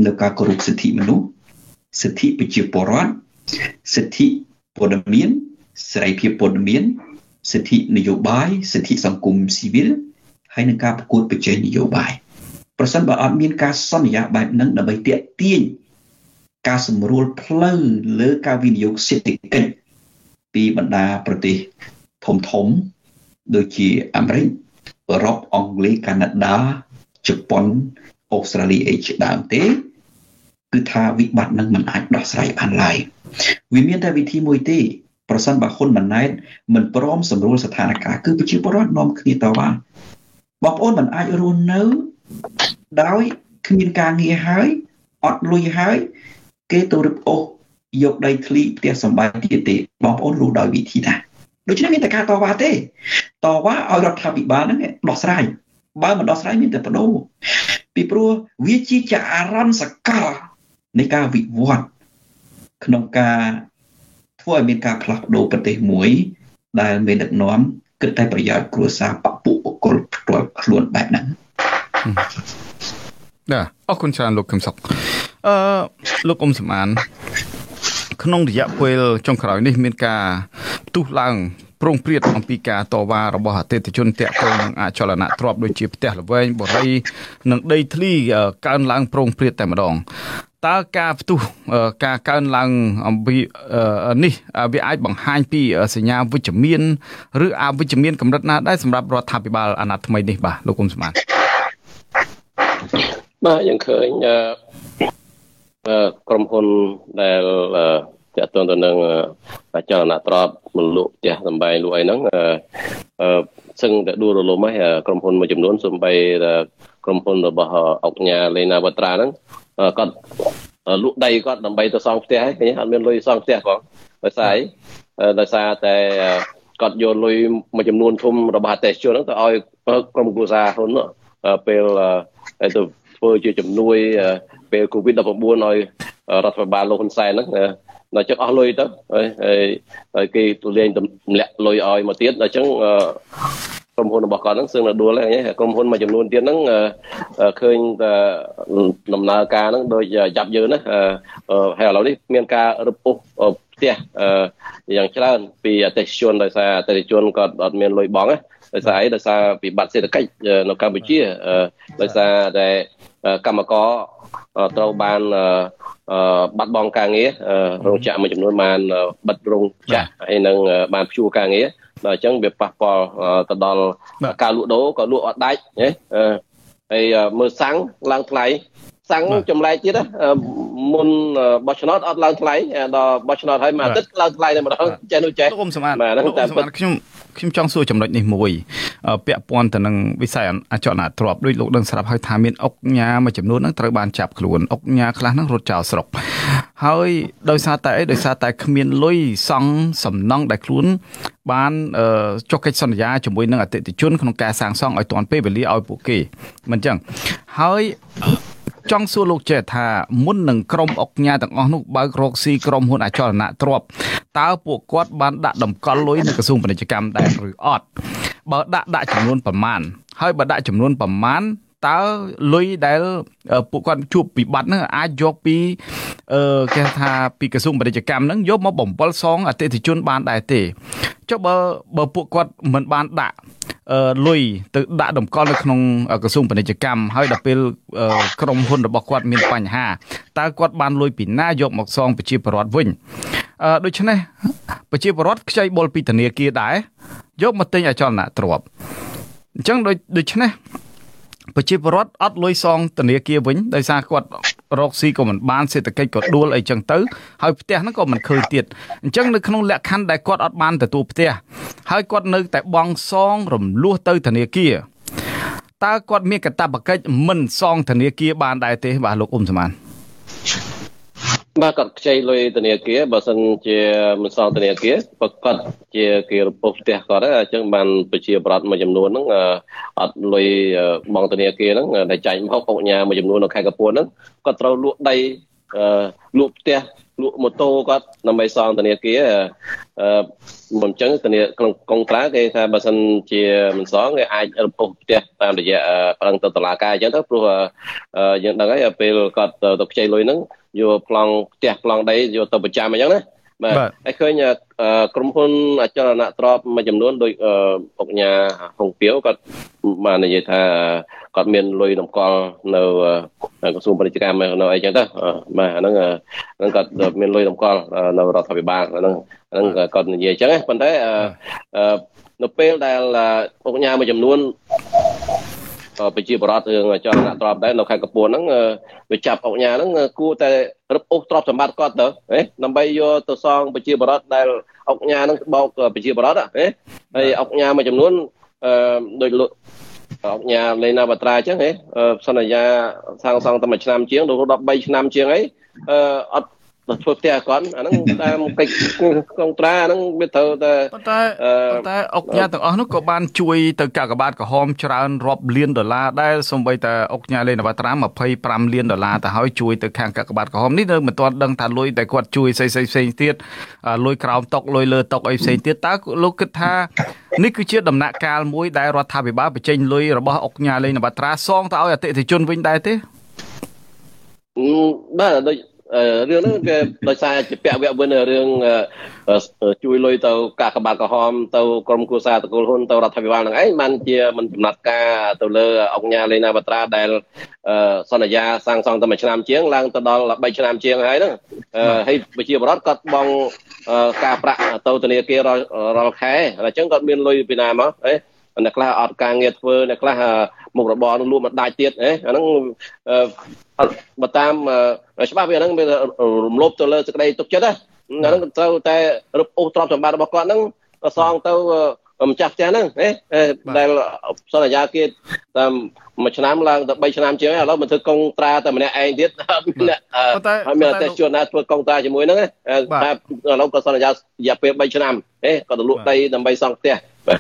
នៅការគោរពសិទ្ធិមនុស្សសិទ្ធិប្រជាពលរដ្ឋសិទ្ធិពលរដ្ឋសេរីភាពពលរដ្ឋសិទ្ធិនយោបាយសិទ្ធិសង្គមស៊ីវិលហើយនឹងការប្រកួតប្រជែងនយោបាយប្រសិនបើអត់មានការសន្យាបែបហ្នឹងដើម្បីទាក់ទាញការសម្រួលផ្លូវលើការវិនិយោគសេដ្ឋកិច្ចពីបណ្ដាប្រទេសធំធំដូចជាអាមេរិក អឺរ៉ុបអង់គ្លេសកាណាដាជប៉ុនអូស្ត្រាលីអីជាដើមទេគឺថាវិបត្តិនឹងមិនអាចដោះស្រាយបានឡើយវាមានតែវិធីមួយទេប្រសិនបើហ៊ុនម៉ាណែតមិនព្រមសម្រួលស្ថានភាពគឺប្រជាពលរដ្ឋនាំគ្នាតវ៉ាបងប្អូនមិនអាចរស់នៅដោយគ្មានការងារហើយអត់លុយហើយគេទៅរឹបអូសយកដីធ្លីផ្ទះសម្បែងទៀតទេបងប្អូនរស់ដោយវិធីណា ដូច្នេះមានតែការតវ៉ាទេតវ៉ាឲ្យរដ្ឋាភិបាលហ្នឹងដោះស្រាយបើមិនដោះស្រាយមានតែបដូរពីព្រោះវាជាចរន្តសកលនៃការវិវត្តក្នុងការធ្វើឲ្យមានការផ្លាស់ប្ដូរប្រទេសមួយ ដែលមានដឹកនាំគិតតែប្រយោជន៍គ្រួសារបពុបុគ្គលផ្ទាល់ខ្លួនបែបហ្នឹងណាអរគុណច្រើនលោកកឹមសុខអឺលោកអ៊ុំសំអានក្នុងរយៈពេលចុងក្រោយនេះមានការ ផ្ទុះឡើងប្រងព្រាតអំពីការតវ៉ារបស់អតិថិជនតាក់ទងនឹងអចលនទ្រព្យដូចជាផ្ទះល្វែងបរិយនិងដីធ្លីកើនឡើងប្រងព្រាតតែម្ដងតើការផ្ទុះការកើនឡើងអំពីនេះវាអាចបង្ហាញពីសញ្ញាវិជ្ជមានឬអវិជ្ជមានកម្រិតណាដែរសម្រាប់រដ្ឋាភិបាលអាណត្តិថ្មីនេះបាទលោកគុំសម្បត្តិបាទយើងឃើញក្រុមហ៊ុនដែល តាក់ទងទៅនឹងអចលនទ្រព្យមលក់ផ្ទះសំបែងលក់អីហ្នឹងអឺសឹងតែដួលរលំហើយក្រុមហ៊ុនមួយចំនួនសំបីក្រុមហ៊ុនរបស់អុកញ៉ាលេណាវត្រាហ្នឹងគាត់លក់ដីគាត់ដើម្បីទៅសង់ផ្ទះហ្នឹងឃើញអត់មានលុយសង់ផ្ទះផងដោយសារអីដោយសារតែគាត់យកលុយមួយចំនួនធំរបស់អតិថិជនហ្នឹងទៅឲ្យក្រុមគ្រួសារហ៊ុនពេលទៅធ្វើជាជំនួយពេល COVID-19 ឲ្យរដ្ឋាភិបាលលោកហ៊ុនសែនហ្នឹង ដល់ចឹងអស់លុយទៅហើយហើយគេទូលែងទម្លាក់លុយឲ្យមកទៀតដល់ចឹងក្រុមហ៊ុនរបស់គាត់ហ្នឹងសឹងនៅដួលហ្នឹងក្រុមហ៊ុនមួយចំនួនទៀតហ្នឹងឃើញតែដំណើរការហ្នឹងដូចចាប់យើងណាហើយឥឡូវនេះមានការរឹបអូសផ្ទះយ៉ាងច្រើនពីអតិថិជនដោយសារអតិថិជនគាត់អត់មានលុយបង់ណាដោយសារអីដោយសារវិបត្តិសេដ្ឋកិច្ចនៅកម្ពុជាដោយសារតែកម្មករត្រូវបាន បាត់បង់ការងាររោងចក្រមួយចំនួនបានបិទរោងចក្រហើយនឹងបានព្យួរការងារដល់អញ្ចឹងវាប៉ះពាល់ទៅដល់ការលក់ដូរក៏លក់អត់ដាច់ណាហើយមើលសាំងឡើងថ្លៃសាំងចម្លែកទៀតមុនបោះឆ្នោតអត់ឡើងថ្លៃដល់បោះឆ្នោតហើយមួយអាទិត្យឡើងថ្លៃតែម្ដងចេះនោះចេះលោកអ៊ំសម្បត្តិបាទខ្ញុំ ខ្ញុំចង់សួរចំណុចនេះមួយពាក់ព័ន្ធទៅនឹងវិស័យអចលនទ្រព្យដោយលោកដឹងស្រាប់ហើយថាមានអុកញ៉ាមួយចំនួនហ្នឹងត្រូវបានចាប់ខ្លួនអុកញ៉ាខ្លះហ្នឹងរត់ចោលស្រុកហើយដោយសារតែអីដោយសារតែគ្មានលុយសង់សំណង់ដែលខ្លួនបានចុះកិច្ចសន្យាជាមួយនឹងអតិថិជនក្នុងការសាងសង់ឲ្យទាន់ពេលវេលាឲ្យពួកគេមិនអញ្ចឹងហើយ ចង់សួរលោកចេះថាមុននឹងក្រុមអុកញ៉ាទាំងអស់នោះបើករកស៊ីក្រុមហ៊ុនអចលនទ្រព្យតើពួកគាត់បានដាក់តម្កល់លុយនៅក្រសួងពាណិជ្ជកម្មដែរឬអត់បើដាក់ដាក់ចំនួនប្រមាណហើយបើដាក់ចំនួនប្រមាណតើលុយដែលពួកគាត់ជួបពិបត្តិហ្នឹងអាចយកពីអឺគេថាពីក្រសួងពាណិជ្ជកម្មហ្នឹងយកមកបំពល់សងអតិថិជនបានដែរទេចុះបើបើពួកគាត់មិនបានដាក់ លុយទៅដាក់តម្កល់នៅក្នុងក្រសួងពាណិជ្ជកម្មហើយដល់ពេលក្រុមហ៊ុនរបស់គាត់មានបញ្ហាតើគាត់បានលុយពីណាយកមកសងប្រជាពលរដ្ឋវិញដូច្នេះប្រជាពលរដ្ឋខ្ចីបុលពីធនាគារដែរយកមកទិញអចលនទ្រព្យអញ្ចឹងដូចដូច្នេះប្រជាពលរដ្ឋអត់លុយសងធនាគារវិញដោយសារគាត់ រកស៊ីក៏មិនបានសេដ្ឋកិច្ចក៏ដួលអីចឹងទៅហើយផ្ទះហ្នឹងក៏មិនឃើញទៀតអញ្ចឹងនៅក្នុងលក្ខខណ្ឌដែលគាត់អត់បានទទួលផ្ទះហើយគាត់នៅតែបងសងរំលោះទៅធនាគារតើគាត់មានកាតព្វកិច្ចមិនសងធនាគារបានដែរទេបាទលោកអ៊ុំសមាន បាទគាត់ខ្ចីលុយធនាគារបើសិនជាមិនសងធនាគារបើគាត់ជាគេរពុះផ្ទះគាត់អញ្ចឹងបានប្រជាប្រដ្ឋមួយចំនួនហ្នឹងអត់លុយបងធនាគារហ្នឹងដែលចាញ់មកអុកញ៉ាមួយចំនួននៅខេត្តកពួនហ្នឹងគាត់ត្រូវលក់ដីលក់ផ្ទះលក់ម៉ូតូគាត់ដើម្បីសងធនាគារអឺមិនចឹងធនាក្នុងកុងត្រាគេថាបើសិនជាមិនសងគេអាចរពុះផ្ទះតាមរយៈប្រឹងទៅតុលាការអញ្ចឹងទៅព្រោះយើងដឹងហើយពេលគាត់ទៅខ្ចីលុយហ្នឹង យកប្លង់ផ្ទះប្លង់ដីយកទៅប្រចាំអញ្ចឹងណាបាទហើយឃើញក្រុមហ៊ុនអចលនទ្រព្យមួយចំនួនដោយអុកញ៉ាហុងពាវគាត់បាននិយាយថាគាត់មានលុយតម្កល់នៅក្រសួងពាណិជ្ជកម្មនៅអីចឹងទៅបាទអាហ្នឹងហ្នឹងគាត់មានលុយតម្កល់នៅរដ្ឋាភិបាលហ្នឹងហ្នឹងគាត់និយាយចឹងប៉ុន្តែនៅពេលដែលអុកញ៉ាមួយចំនួន ប្រជាបរតរឿងចលនាទ្របដែរនៅខេត្តកំពតហ្នឹងវាចាប់អុកញ៉ាហ្នឹងគួរតែរឹបអូសទ្របសម្បត្តិគាត់ទៅហ៎ដើម្បីយកទៅសងប្រជាបរតដែលអុកញ៉ាហ្នឹងបោកប្រជាបរតហ៎ហើយអុកញ៉ាមួយចំនួនអឺដោយអុកញ៉ាលេណាបត្រាអញ្ចឹងហ៎សន្យាសាងសង់តែមួយឆ្នាំជាងដល់13ឆ្នាំជាងអីអឺអត់ ធ្វើផ្ទះគាត់អាហ្នឹងតាមកិច្ចកងត្រាហ្នឹងវាត្រូវតែប៉ុន្តែប៉ុន្តែអុកញ៉ាទាំងអស់នោះក៏បានជួយទៅកាកបាទក្រហមច្រើនរាប់លានដុល្លារដែរសូម្បីតែអុកញ៉ាលេនវត្រា25លានដុល្លារទៅហើយជួយទៅខាងកាកបាទក្រហមនេះនៅមិនទាន់ដឹងថាលុយតែគាត់ជួយផ្សេងផ្សេងទៀតលុយក្រោមតុកលុយលើតុកអីផ្សេងទៀតតើលោកគិតថានេះគឺជាដំណាក់កាលមួយដែលរដ្ឋាភិបាលបញ្ចេញលុយរបស់អុកញ៉ាលេនវត្រាសងទៅឲ្យអតិថិជនវិញដែរទេបាទដូច រឿងហ្នឹងគេដោយសារជាពាក់វគ្គវិនរឿងជួយលុយទៅកាកបាទក្រហមទៅក្រមគូសាតកូលហ៊ុនទៅរដ្ឋាភិបាលហ្នឹងឯងបានជាមិនចំណាត់ការទៅលើអង្គញាលេណាបត្រាដែលសន្យាសាងសង់តែមួយឆ្នាំជាងឡើងទៅដល់3ឆ្នាំជាងហើយហ្នឹងហើយប្រជាពលរដ្ឋគាត់បងការប្រាក់ទៅធនាគាររាល់ខែអញ្ចឹងគាត់មានលុយពីណាមកហ៎អ្នកខ្លះអត់ការងារធ្វើអ្នកខ្លះ មុខរបរនឹងលួចមិនដាច់ទៀតហ៎អាហ្នឹងបើតាមច្បាប់វាហ្នឹងវារំលោភទៅលើសេចក្តីទុកចិត្តណាអាហ្នឹងត្រូវតែរឹបអូសទ្រព្យសម្បត្តិរបស់គាត់ហ្នឹងសងទៅម្ចាស់ផ្ទះហ្នឹងហ៎ដែលសន្យាគេតាមមួយឆ្នាំឡើងទៅ3ឆ្នាំជាងឥឡូវមិនធ្វើកុងត្រាតែម្នាក់ឯងទៀតអត់មានហើយមានអតិថិជនណាធ្វើកុងត្រាជាមួយហ្នឹងថាឥឡូវក៏សន្យារយៈពេល3ឆ្នាំហ៎ក៏ទៅលក់ដីដើម្បីសង់ផ្ទះបាទ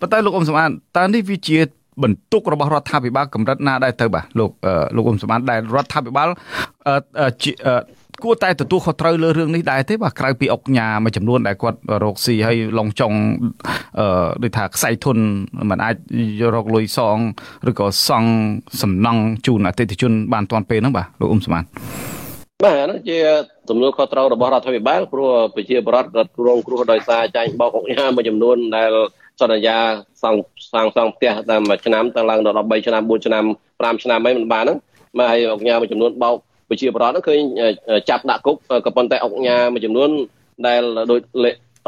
ប៉ុន្តែលោកអ៊ំសំអានតើនេះវាជា បន្ទុករបស់រដ្ឋាភិបាលកម្រិតណាដែរទៅបាទលោកលោកអ៊ំសំអានដែលរដ្ឋាភិបាលគួរតែទទួលខុសត្រូវលើរឿងនេះដែរទេបាទក្រៅពីអុកញ៉ាមួយចំនួនដែលគាត់រកស៊ីហើយឡងចង់អឺដូចថាខ្សែធនมันអាចរកលុយសងឬក៏សង់សំណង់ជូនអតិថិជនបានទាន់ពេលហ្នឹងបាទលោកអ៊ុំសមានបាទហ្នឹងជាទំនួលខុសត្រូវរបស់រដ្ឋាភិបាលព្រោះប្រជាបរតគាត់គ្រងគ្រោះដោយសារចាញ់បោកអុកញ៉ាមួយចំនួនដែល សន្យាសង់សាងសង់ផ្ទះតាមមួយឆ្នាំទៅឡើងដល់13ឆ្នាំ4ឆ្នាំ5ឆ្នាំអីមិនបានហ្នឹងមកឲ្យអង្គការមួយចំនួនបោកប្រជាប្រដ្ឋហ្នឹងឃើញចាប់ដាក់គុកក៏ប៉ុន្តែអង្គការមួយចំនួនដែលដូច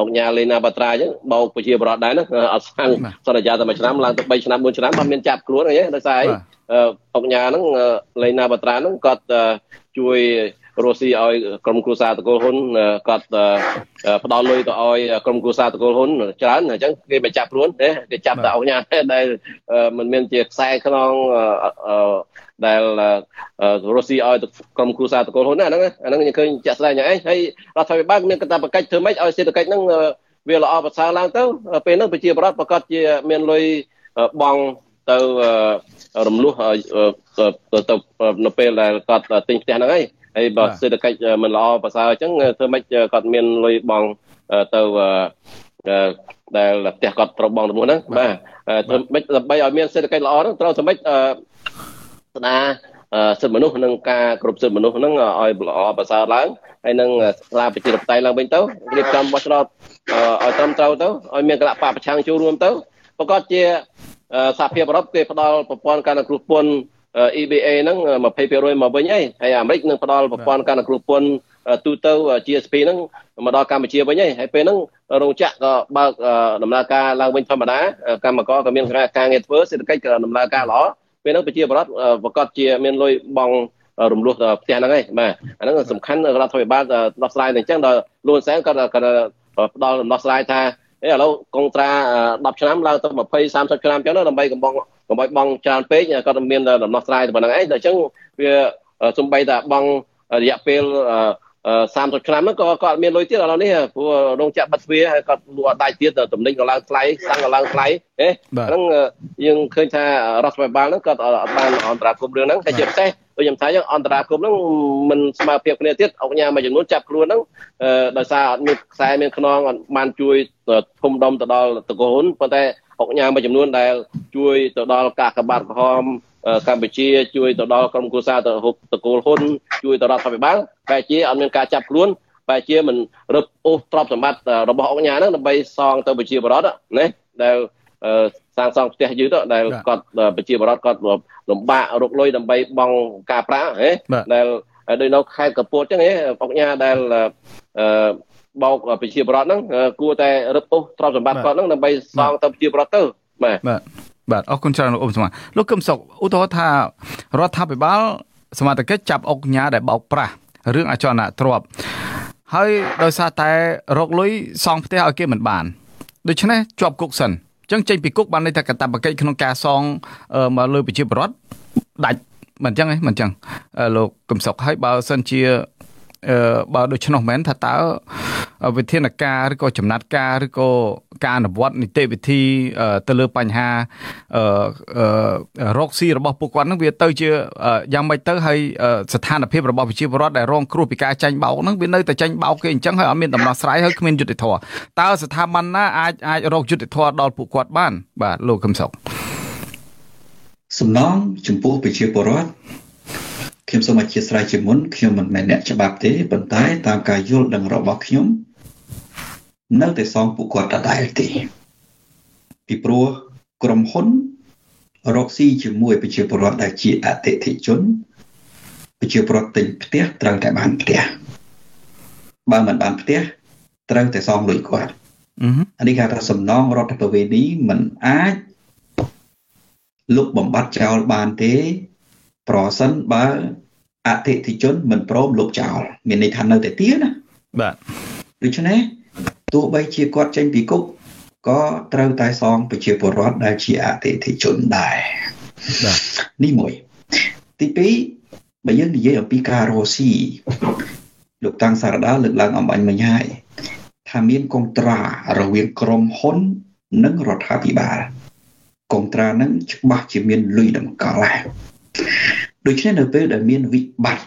អង្គការលេណាបាត្រាអញ្ចឹងបោកប្រជាប្រដ្ឋដែរណាអត់សាំងសន្យាតែមួយឆ្នាំឡើងទៅ3ឆ្នាំ4ឆ្នាំបានមានចាប់ខ្លួនអីដោយសារអីអង្គការហ្នឹងលេណាបាត្រាហ្នឹងគាត់ជួយ រស់ស៊ីឲ្យក្រុមគ្រួសារតកូលហ៊ុនគាត់ផ្ដល់លុយទៅឲ្យក្រុមគ្រួសារតកូលហ៊ុនច្រើនអញ្ចឹងគេបញ្ចាប់ខ្លួនទេគេចាប់តែអង្គញាដែលមិនមានជាខ្សែខ្នងដែលរុស្ស៊ីឲ្យក្រុមគ្រួសារតកូលហ៊ុនហ្នឹងអាហ្នឹងខ្ញុំឃើញចាក់ស្ដែងយ៉ាងឯងហើយរដ្ឋាភិបាលមានកាតព្វកិច្ចធ្វើម៉េចឲ្យសេដ្ឋកិច្ចហ្នឹងវាល្អប្រសើរឡើងទៅពេលហ្នឹងប្រជាពលរដ្ឋប្រកាសជាមានលុយបងទៅរំលោះទៅនៅពេលដែលគាត់ទិញផ្ទះហ្នឹងហើយ ហើយបើសេដ្ឋកិច្ចមិនល្អប្រសើរអញ្ចឹងធ្វើម៉េចគាត់មានលុយបងទៅដែលផ្ទះគាត់ត្រូវបងទៅហ្នឹងបាទធ្វើម៉េចដើម្បីឲ្យមានសេដ្ឋកិច្ចល្អហ្នឹងត្រូវធ្វើម៉េចស្ដារសិទ្ធិមនុស្សនិងការគ្រប់សិទ្ធិមនុស្សហ្នឹងឲ្យល្អប្រសើរឡើងហើយនឹងស្លាប្រជាធិបតេយ្យឡើងវិញទៅរៀបចំបោះឆ្នោតឲ្យត្រឹមត្រូវទៅឲ្យមានគណៈបកប្រឆាំងចូលរួមទៅប្រកាសជាសហភាពអឺរ៉ុបគេផ្ដល់ប្រព័ន្ធការគ្រោះពន្ធ EBA ហ្នឹង20%មកវិញហើយហើយអាមេរិកនឹងផ្ដល់ប្រព័ន្ធការគ្រោះពន្ធទូទៅ GSP ហ្នឹងមកដល់កម្ពុជាវិញហើយហើយពេលហ្នឹងរោងចក្រក៏បើកដំណើរការឡើងវិញធម្មតាកម្មករក៏មានការងារធ្វើសេដ្ឋកិច្ចក៏ដំណើរការល្អពេលហ្នឹងប្រជាពលរដ្ឋប្រកាសជាមានលុយបងរំលោះផ្ទះហ្នឹងឯងបាទអាហ្នឹងសំខាន់រដ្ឋាភិបាលដោះស្រាយតែអញ្ចឹងដល់លួនសែនគាត់គាត់ផ្ដល់ដំណោះស្រាយថាអេឥឡូវកុងត្រា10ឆ្នាំឡើងទៅ20 30ឆ្នាំអញ្ចឹងដើម្បីកំបង កុំឲ្យបងច្រើនពេកគាត់មានដំណោះស្រាយតែប៉ុណ្្នឹងឯងតែអញ្ចឹងវាសំបីតែបងរយៈពេល30ឆ្នាំហ្នឹងក៏គាត់មានលុយទៀតឥឡូវនេះព្រោះរោងចក្របិទទ្វារហើយគាត់លក់ដាច់ទៀតទំនិញក៏ឡើងថ្លៃសាំងក៏ឡើងថ្លៃហេហ្នឹងយើងឃើញថារដ្ឋាភិបាលហ្នឹងគាត់បានអន្តរាគមរឿងហ្នឹងតែជាពិសេសដូចខ្ញុំថាចឹងអន្តរាគមហ្នឹងមិនស្មើភាពគ្នាទៀតអង្គការមួយចំនួនចាប់ខ្លួនហ្នឹងដោយសារអត់មានខ្សែមានខ្នងអត់បានជួយធំដុំទៅដល់តកូលប៉ុន្តែ អង្គការមួយចំនួនដែលជួយទៅដល់ការកបាត់ក្រហមកម្ពុជាជួយទៅដល់ក្រុមគ្រួសារទៅហុកតកូលហ៊ុនជួយទៅរដ្ឋាភិបាលបែរជាអត់មានការចាប់ខ្លួនបែរជាមិនរឹបអូសទ្រព្យសម្បត្តិរបស់អង្គការហ្នឹងដើម្បីសងទៅប្រជាពលរដ្ឋណាដែលសាងសង់ផ្ទះយឺតដែលគាត់ប្រជាពលរដ្ឋគាត់លំបាករកលុយដើម្បីបង់ការប្រាក់ហ៎ដែលដោយនៅខេត្តកពតអញ្ចឹងហ៎អង្គការដែលអឺ បោកប្រជាពលរដ្ឋហ្នឹងគួរតែរឹបអូសទ្រព្យសម្បត្តិគាត់ហ្នឹងដើម្បីសងទៅប្រជាពលរដ្ឋទៅបាទបាទបាទអរគុណច្រើនលោកអ៊ុំសមលោកកឹមសុខឧទាហរណ៍ថារដ្ឋាភិបាលសមត្ថកិច្ចចាប់អុកញ៉ាដែលបោកប្រាស់រឿងអចលនទ្រព្យហើយដោយសារតែរកលុយសងផ្ទះឲ្យគេមិនបានដូច្នេះជាប់គុកសិនអញ្ចឹងចេញពីគុកបានន័យថាកតបកិច្ចក្នុងការសងមកលើប្រជាពលរដ្ឋដាច់មិនអញ្ចឹងទេមិនអញ្ចឹងលោកកឹមសុខហើយបើសិនជាអឺ បើដូច្នោះមែនថាតើវិធានការឬក៏ចំណាត់ការឬក៏ការអនុវត្តនីតិវិធីទៅលើបញ្ហាអឺរោគស៊ីរបស់ពួកគាត់នឹងវាទៅជាយ៉ាងម៉េចទៅហើយស្ថានភាពរបស់ប្រជាពលរដ្ឋដែលរងគ្រោះពីការចាញ់បោកនឹងវានៅតែចាញ់បោកគេអញ្ចឹងហើយអត់មានដំណោះស្រាយហើយគ្មានយុត្តិធម៌តើស្ថាប័នណាអាចអាចរកយុត្តិធម៌ដល់ពួកគាត់បានបាទលោកកឹមសុខសំណងចំពោះប្រជាពលរដ្ឋ ខ្ញុំសូមអធិស្ឋានជាមុនខ្ញុំមិនមែនអ្នកច្បាប់ទេប៉ុន្តែតាមការយល់ដឹងរបស់ខ្ញុំនៅតែសងពួកគាត់ដដែលទេពីព្រោះក្រុមហ៊ុនរកស៊ីជាមួយប្រជាពលរដ្ឋដែលជាអតិថិជនប្រជាពលរដ្ឋទិញផ្ទះត្រូវតែបានផ្ទះបើមិនបានផ្ទះត្រូវតែសងលុយគាត់អានេះគេថាសំណងរដ្ឋប្រវេណីមិនអាចលុបបំបត្តិចោលបានទេ ប្រសិនបើអតិថិជនមិនព្រមលុបចោលមានន័យថានៅតែទៀតណាបាទដូច្នេះទោះបីជាគាត់ចេញពីគុកក៏ត្រូវតែសងប្រជាពលរដ្ឋដែលជាអតិថិជនដែរបាទនេះមួយទី2បើយើងនិយាយអំពីការរស់ស៊ីលោកតាំងសារដាលើកឡើងអំបញ្ញមិញហើយថាមានកុងត្រារវាងក្រុមហ៊ុន និងរដ្ឋាភិបាលកុងត្រានឹងច្បាស់ជាមានលុយតម្កល់ដែរ ដូច្នេះនៅពេលដែលមានវិបត្តិ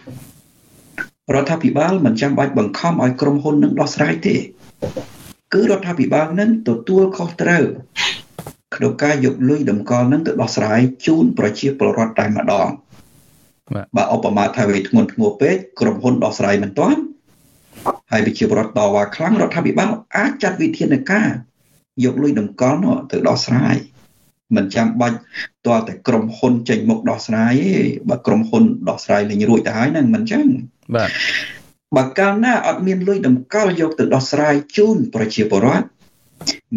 រដ្ឋាភិបាលមិនចាំបាច់បង្ខំឲ្យក្រុមហ៊ុននឹងដោះស្រាយទេ គឺរដ្ឋាភិបាលនឹងទទួលខុសត្រូវក្នុងការយកលុយតម្កល់នឹងទៅដោះស្រាយជូនប្រជាពលរដ្ឋតែម្ដងបើឧបមាថាវាធ្ងន់ធ្ងរពេកក្រុមហ៊ុនដោះស្រាយមិនទាន់ហើយប្រជាពលរដ្ឋតវ៉ាខ្លាំងរដ្ឋាភិបាលអាចចាត់វិធានការយកលុយតម្កល់នោះទៅដោះស្រាយ មិនចាំបាច់តើតែក្រុមហ៊ុនចេញមុខដោះស្រាយទេបើក្រុមហ៊ុនដោះស្រាយលេងរួចទៅហើយហ្នឹងមិនចឹងបាទបើកាលណាអត់មានលុយតម្កល់យកទៅដោះស្រាយជូនប្រជាពលរដ្ឋ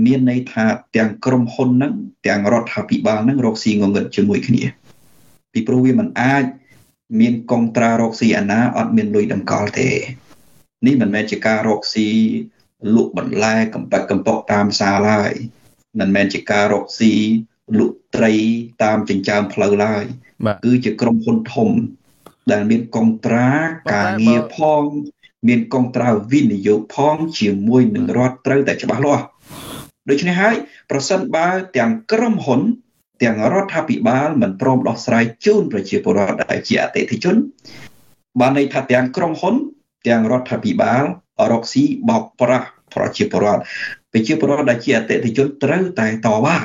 មានន័យថាទាំងក្រុមហ៊ុនហ្នឹងទាំងរដ្ឋាភិបាលហ្នឹងរកស៊ីងងឹតជាមួយគ្នា ពីព្រោះវាមិនអាច មានកងត្រារកស៊ីអាណាអត់មានលុយតម្កល់ទេនេះមិនមែនជាការរកស៊ីលក់បន្លែកំប៉ិតកំពកតាមផ្សារឡើយមិនមែនជាការរកស៊ី លក់ត្រីតាមចិញ្ចើមផ្លូវឡើយគឺជាក្រុមហ៊ុនធំ ដែលមានកងត្រាការងារផង មានកងត្រាវិនិយោគផង ជាមួយនឹងរដ្ឋត្រូវតែច្បាស់លាស់ដូច្នេះហើយប្រសិនបើទាំងក្រុមហ៊ុន ទាំងរដ្ឋាភិបាលមិនព្រមដោះស្រាយជូនប្រជាពលរដ្ឋដែលជាអតិថិជន បានន័យថាទាំងក្រុមហ៊ុន ទាំងរដ្ឋាភិបាលរកស៊ីបោកប្រាស់ប្រជាពលរដ្ឋប្រជាពលរដ្ឋដែលជាអតិថិជនត្រូវតែតវ៉ា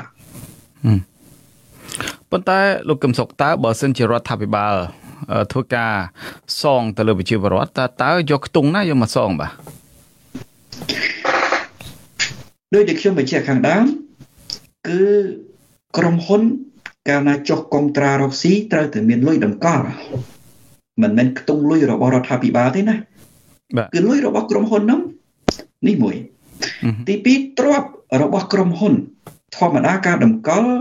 ប៉ុន្តែលោកកឹមសុខតើបើសិនជារដ្ឋាភិបាលធ្វើការសងទៅលើប្រជាពលរដ្ឋតើតើយកខ្ទង់ណាយកមកសងបាទដោយដែលខ្ញុំបញ្ជាក់ខាងដើមគឺក្រុមហ៊ុនកាលណាចុះកុងត្រារកស៊ីត្រូវតែមានលុយតម្កល់មិនមែនខ្ទង់លុយរបស់រដ្ឋាភិបាលទេណាគឺលុយរបស់ក្រុមហ៊ុនហ្នឹងនេះមួយទី2ទ្រព្យរបស់ក្រុមហ៊ុន ធម្មតាការតម្កល់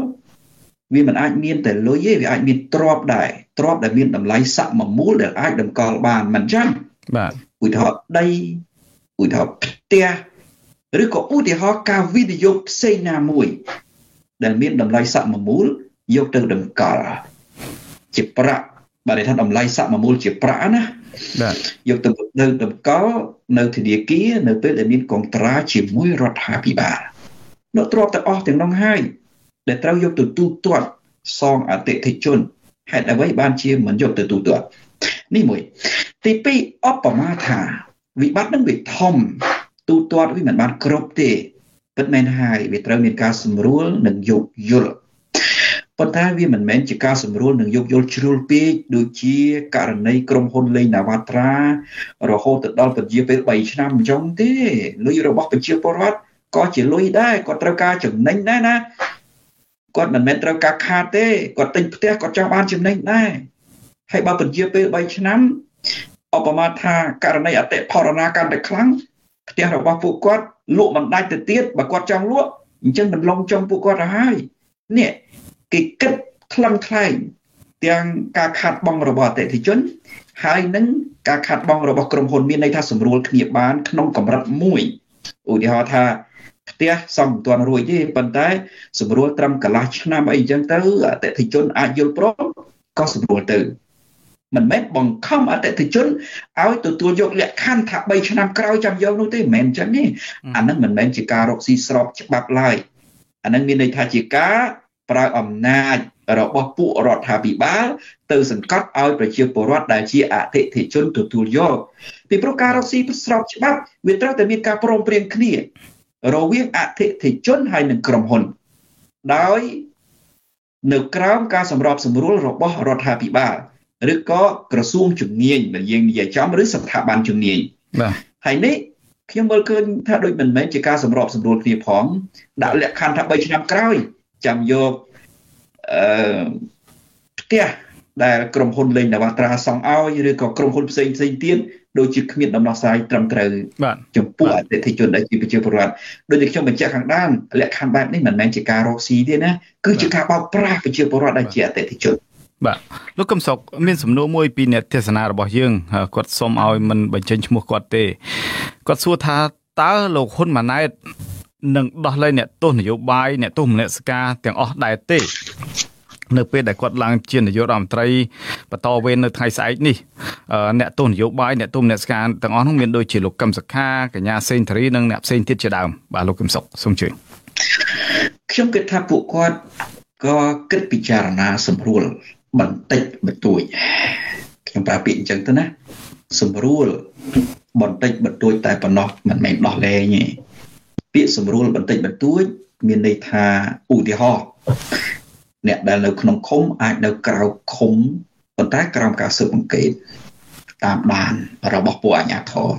វាមិនអាចមានតែលុយទេវាអាចមានទ្រព្យដែរទ្រព្យដែលមានតម្លៃស័ក្តិមូលដែលអាចតម្កល់បានមិនចឹងបាទឧទាហរណ៍ដីឧទាហរណ៍ផ្ទះឬក៏ឧទាហរណ៍ការវិនិយោគផ្សេងណាមួយ ដែលមានតម្លៃស័ក្តិមូលយកទៅតម្កល់ជាប្រាក់បាទន័យថាតម្លៃស័ក្តិមូលជាប្រាក់ណាបាទយកទៅនៅតម្កល់នៅធនាគារនៅពេលដែលមានកងត្រាជាមួយរដ្ឋាភិបាល នៅទ្របទាំងអស់ទាំងនោះហើយដែលត្រូវយកទៅទូទាត់សងអតិថិជនហេតុអ្វីបានជាមិនយកទៅទូទាត់នេះមួយទី2អបមាថាវិបត្តិនឹងវាធំទូទាត់វាមិនបានគ្រប់ទេពិតមែនហើយវាត្រូវមានការសម្រួលនិងយោគយល់ប៉ុន្តែវាមិនមែនជាការសម្រួលនិងយោគយល់ជ្រុលពេកដូចជាករណីក្រុមហ៊ុនលេងនាវត្រារហូតទៅដល់ពជាពេល3ឆ្នាំអញ្ចឹងទេលុយរបស់ប្រជាពលរដ្ឋ ក៏ជាលុយដែរគាត់ត្រូវការចំណេញដែរណាគាត់មិនមែនត្រូវការខាតទេគាត់ទិញផ្ទះគាត់ចង់បានចំណេញដែរហើយបើពជាពេល3ឆ្នាំអបមាថាករណីអតិផរណាកាន់តែខ្លាំងផ្ទះរបស់ពួកគាត់លក់មិនដាច់ទៅទៀតបើគាត់ចង់លក់អញ្ចឹងមិនឡងចង់ពួកគាត់ទៅហើយនេះគេគិតខ្លឹមខ្លែងទាំងការខាត់បងរបស់អតិថិជន ហើយនឹងការខាត់បងរបស់ក្រុមហ៊ុនមានន័យថាសម្រួលគ្នាបាន ក្នុងកម្រិតមួយឧទាហរណ៍ថា ផ្ទះសំមិនទាន់រួចទេប៉ុន្តែសម្រួលត្រឹមកន្លះឆ្នាំអីចឹងទៅអតិថិជនអាចយល់ព្រមក៏សម្រួលទៅមិនមែនបង្ខំអតិថិជនឲ្យទទួលយកលក្ខខណ្ឌថា3ឆ្នាំក្រោយចាំយកនោះទេមិនមែនអញ្ចឹងទេអានឹងមិនមែនជាការរកស៊ីស្របច្បាប់ឡើយអានឹងមានន័យថាជាការប្រើអំណាចរបស់ពួករដ្ឋាភិបាលទៅសង្កត់ឲ្យប្រជាពលរដ្ឋដែលជាអតិថិជនទទួលយកពីព្រោះការរកស៊ីស្របច្បាប់វាត្រូវតែមានការព្រមព្រៀងគ្នា រវាងអតិថិជនហើយនិងក្រុមហ៊ុន ដោយនៅក្រោមការសម្របសម្រួលរបស់រដ្ឋាភិបាលឬក៏ក្រសួងជំនាញបើយើងនិយាយចំឬស្ថាប័នជំនាញបាទហើយនេះខ្ញុំមើលឃើញថាដូចមិនមែនជាការសម្របសម្រួលគ្នាផងដាក់លក្ខខណ្ឌថា3ឆ្នាំក្រោយចាំយកអឺផ្ទះដែលក្រុមហ៊ុនលេងនវត្រាសង់ឲ្យឬក៏ក្រុមហ៊ុនផ្សេងផ្សេងទៀត ដូចជាគ្មានដំណោះស្រាយត្រឹមត្រូវចំពោះអតិថិជនដែលជាប្រជាពលរដ្ឋដូចដែលខ្ញុំបញ្ជាក់ខាងដើមលក្ខខណ្ឌបែបនេះមិនមែនជាការរកស៊ីទេណាគឺជាការបោកប្រាស់ប្រជាពលរដ្ឋដែលជាអតិថិជនបាទលោកកឹមសុខមានសំណួរមួយពីអ្នកទេសនារបស់យើងគាត់សុំឲ្យមិនបញ្ចេញឈ្មោះគាត់ទេគាត់សួរថាតើលោកហ៊ុនម៉ាណែតនឹងដោះលែងអ្នកទោសនយោបាយអ្នកទោសមនសិការទាំងអស់ដែរទេ នៅពេលដែលគាត់ឡើងជានាយករដ្ឋមន្ត្រីបន្តវេននៅថ្ងៃស្អែកនេះអ្នកទស្សនយោបាយអ្នកទស្សនអ្នកស្ការទាំងអស់នោះមានដូចជាលោកកឹមសុខាកញ្ញាសេងធារីនិងអ្នកផ្សេងទៀតជាដើមបាទលោកកឹមសុខសូមជឿខ្ញុំគិតថាពួកគាត់ក៏គិតពិចារណាសម្រួលបន្តិចបន្តួចខ្ញុំប្រើពាក្យអញ្ចឹងទៅណាសម្រួលបន្តិចបន្តួចតែប៉ុណ្ណោះមិនមែនដោះលែងទេពាក្យសម្រួលបន្តិចបន្តួច មានន័យថាឧទាហរណ៍ អ្នកដែលនៅក្នុងឃុំអាចនៅក្រៅឃុំប៉ុន្តែក្រោមការស៊ើបអង្កេតតាមដានរបស់ពួកអាជ្ញាធរ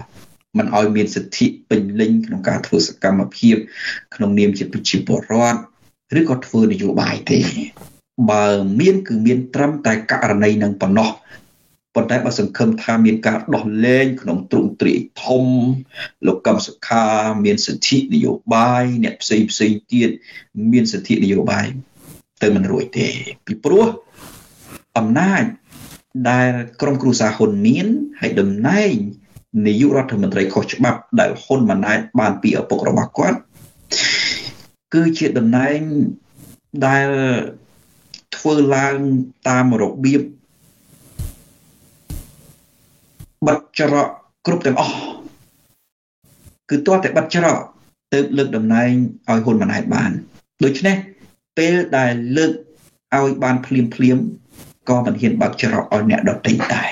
មិនឲ្យមានសិទ្ធិពេញលេញក្នុងការធ្វើសកម្មភាព ក្នុងនាមជាប្រជាពលរដ្ឋឬក៏ធ្វើនយោបាយទេបើមានគឺមានត្រឹមតែករណីនឹងប៉ុណ្ណោះប៉ុន្តែបើសង្ឃឹមថាមានការដោះលែងក្នុងទ្រង់ទ្រាយធំលោកកឹមសុខាមានសិទ្ធិនយោបាយអ្នកផ្សេងផ្សេងទៀតមានសិទ្ធិនយោបាយ ទៅមិនរួចទេ ពីព្រោះអំណាចដែលក្រុមគ្រួសារហ៊ុនមានហើយតំណែងនាយករដ្ឋមន្ត្រីខុសច្បាប់ ដែលហ៊ុនម៉ាណែតបានពីឪពុករបស់គាត់គឺជាតំណែងដែលធ្វើឡើងតាមរបៀបបិទច្រកគ្រប់ទាំងអស់គឺទាល់តែបិទច្រកទើបលើកតំណែងឲ្យហ៊ុនម៉ាណែតបានដូច្នេះ ពេលដែលលើកឲ្យបានភ្លាមភ្លាមក៏មិនហ៊ានបើកច្រកឲ្យអ្នកដទៃដែរ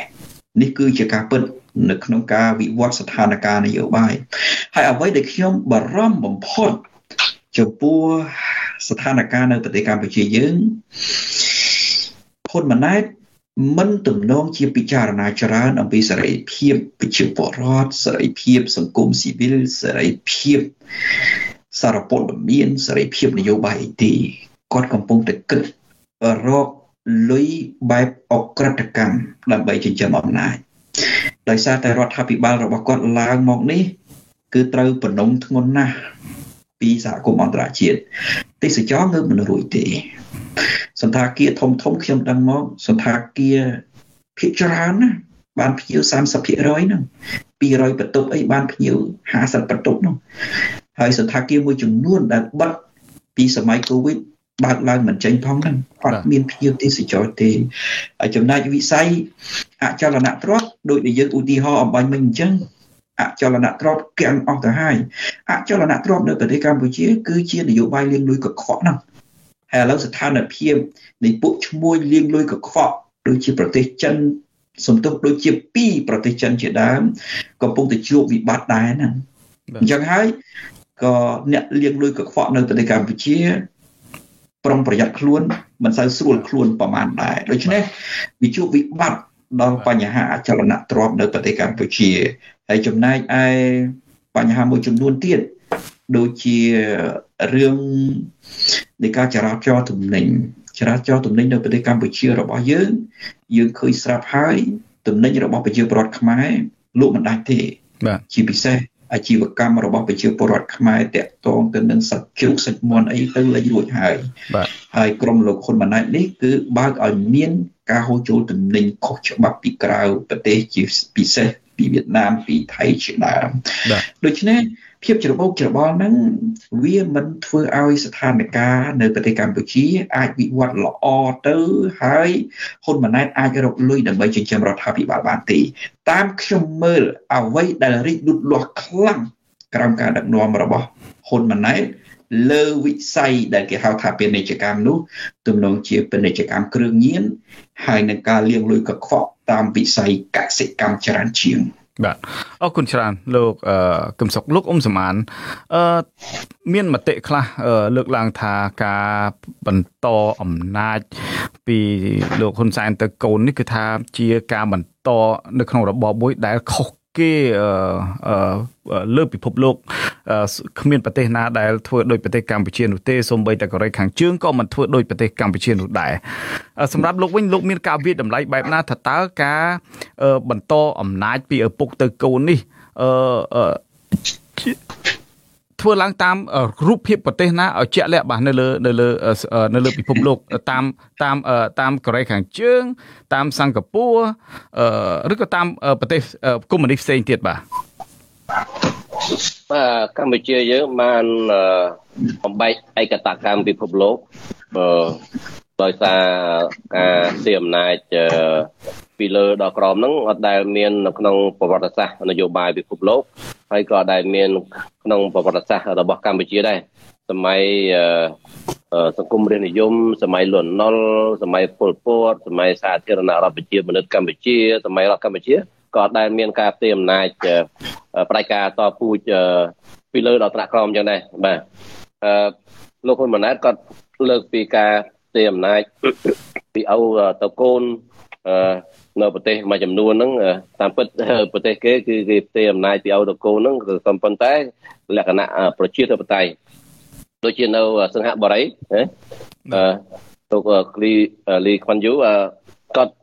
នេះគឺជាការពិតនៅក្នុងការវិវត្តស្ថានភាពនយោបាយហើយអ្វីដែលខ្ញុំបារម្ភបំផុតចំពោះស្ថានភាពនៅប្រទេសកម្ពុជាយើងហ៊ុនម៉ាណែតមិនទំនងជាពិចារណាច្រើនអំពីសេរីភាពប្រជាពលរដ្ឋសេរីភាពសង្គមស៊ីវិលសេរីភាពសារព័ត៌មានសេរីភាពនយោបាយអីទេ គាត់កំពុងតែគិតរកលុយបែបអក្រិតកម្មដើម្បីចិញ្ចឹមអំណាចដោយសារតែរដ្ឋាភិបាលរបស់គាត់ឡើងមកនេះ គឺត្រូវបំណងធ្ងន់ណាស់ពីសហគមន៍អន្តរជាតិទេសចរងើបមិនរួចទេសន្តាគារធំធំខ្ញុំដឹងមកសន្តាគារភាគច្រើនណាបានភ្ញៀវ30%ហ្នឹង200បន្ទប់អីបានភ្ញៀវ50បន្ទប់នោះហើយសន្តាគារមួយចំនួនដែលបិទពីសម័យកូវីដ បើកឡើងមិនចេញផងហ្នឹងអត់មានភ្ញៀវទេសចរទេហើយចំណែកវិស័យអចលនទ្រព្យដោយដែលយើងឧទាហរណ៍អំបញ្ញមិញអញ្ចឹងអចលនទ្រព្យកាំងអស់ទៅហើយអចលនទ្រព្យនៅប្រទេសកម្ពុជា គឺជានយោបាយលាងលុយកខ្វក់ហ្នឹងហើយឥឡូវស្ថានភាពនៃពួកឈ្មួញលាងលុយកខ្វក់ដូចជាប្រទេសចិនសំទុះដូចជាពីរប្រទេសចិនជាដើម កំពុងតែជួបវិបត្តិដែរហ្នឹងអញ្ចឹងហើយក៏អ្នកលាងលុយកខ្វក់នៅប្រទេសកម្ពុជា ប្រុងប្រយ័ត្នខ្លួនមិនសូវស្រួលខ្លួនប្រមាណដែរដូច្នេះវាជួបវិបត្តិដល់បញ្ហាអចលនទ្រព្យនៅប្រទេសកម្ពុជាហើយចំណែកឯបញ្ហាមួយចំនួនទៀតដូចជារឿងនៃការចរាចរទំនិញចរាចរទំនិញនៅប្រទេសកម្ពុជារបស់យើង យើងឃើញស្រាប់ហើយទំនិញរបស់ប្រជាពលរដ្ឋខ្មែរលក់មិនដាច់ទេបាទជាពិសេស អាជីវកម្មរបស់ប្រជាពលរដ្ឋខ្មែរតាក់ទងទៅនឹងសាច់ជ្រូកសាច់មាន់អីទៅលេចរួចហើយបាទហើយក្រុមលោកហ៊ុនម៉ាណែតនេះគឺបើកឲ្យមានការហូរចូលទំនិញខុសច្បាប់ពីក្រៅប្រទេសជាពិសេសពីវៀតណាមពីថៃជាដើមដូច្នេះ ភាពច្របូកច្របល់ហ្នឹងវាមិនធ្វើឲ្យស្ថានភាពនៅប្រទេសកម្ពុជាអាចវិវត្តល្អទៅហើយហ៊ុនម៉ាណែតអាចរកលុយដើម្បីចិញ្ចឹមរដ្ឋាភិបាលបានទេតាមខ្ញុំមើលអ្វីដែលរីកលូតលាស់ខ្លាំងក្រោមការដឹកនាំរបស់ហ៊ុនម៉ាណែតលើវិស័យដែលគេហៅថាពាណិជ្ជកម្មនោះទំនងជាពាណិជ្ជកម្មគ្រឿងញៀនហើយនឹងការលាងលុយកខ្វក់តាមវិស័យកសិកម្មច្រើនជាង បាទអរគុណច្រើនលោកអឺកឹមសុខលោកអ៊ុំសមានអឺមានមតិខ្លះលើកឡើងថាការបន្តអំណាច ពីលោកហ៊ុនសែនទៅកូននេះគឺថាជាការបន្តនៅក្នុងរបបមួយដែលខុស គេលើពិភពលោកគ្មានប្រទេសណាដែលធ្វើដូចប្រទេសកម្ពុជានោះទេសូម្បីតែកូរ៉េខាងជើងក៏មិនធ្វើដូចប្រទេសកម្ពុជានោះដែរសម្រាប់លោកវិញលោកមានការវិតម្លៃបែបណាថាតើការបន្តអំណាចពីឪពុកទៅកូននេះអឺ ធ្វើឡើងតាមរូបភាពប្រទេសណាឲ្យជាក់លាក់បាទនៅលើនៅលើនៅលើពិភពលោកតាមតាមតាមកូរ៉េខាងជើង តាមសិង្ហបុរីឬក៏តាមប្រទេសកុម្មុយនីសផ្សេងទៀតបាទបាទកម្ពុជាយើងបានបំបែកឯកតកម្មពិភពលោកដោយសារការស៊ីអំណាច ពីលើដល់ក្រោមហ្នឹងអត់ដែលមាននៅក្នុងប្រវត្តិសាស្ត្រនយោបាយពិភពលោកហើយក៏ដែលមានក្នុងប្រវត្តិសាស្ត្ររបស់កម្ពុជាដែរសម័យសង្គមរាជនិយមសម័យលន់នល់សម័យពលពតសម័យសាធារណរដ្ឋប្រជាមានិតកម្ពុជាសម័យរដ្ឋកម្ពុជាក៏ដែលមានការផ្ទេរអំណាចផ្ដាច់ការតពូជពីលើដល់ថ្នាក់ក្រោមចឹងដែរបាទអឺលោកហ៊ុនម៉ាណែតក៏លើកពីការផ្ទេរអំណាចពីឪទៅកូនអឺ នៅប្រទេសមួយចំនួនហ្នឹងតាមពិតប្រទេសគេគឺគេផ្ទេរអំណាចពីឪទៅកូនហ្នឹងគឺសំប៉ុន្តែលក្ខណៈប្រជាធិបតេយ្យដូចជានៅសង្ហបុរីណាអឺលោកលីលីខ្វាន់យូគាត់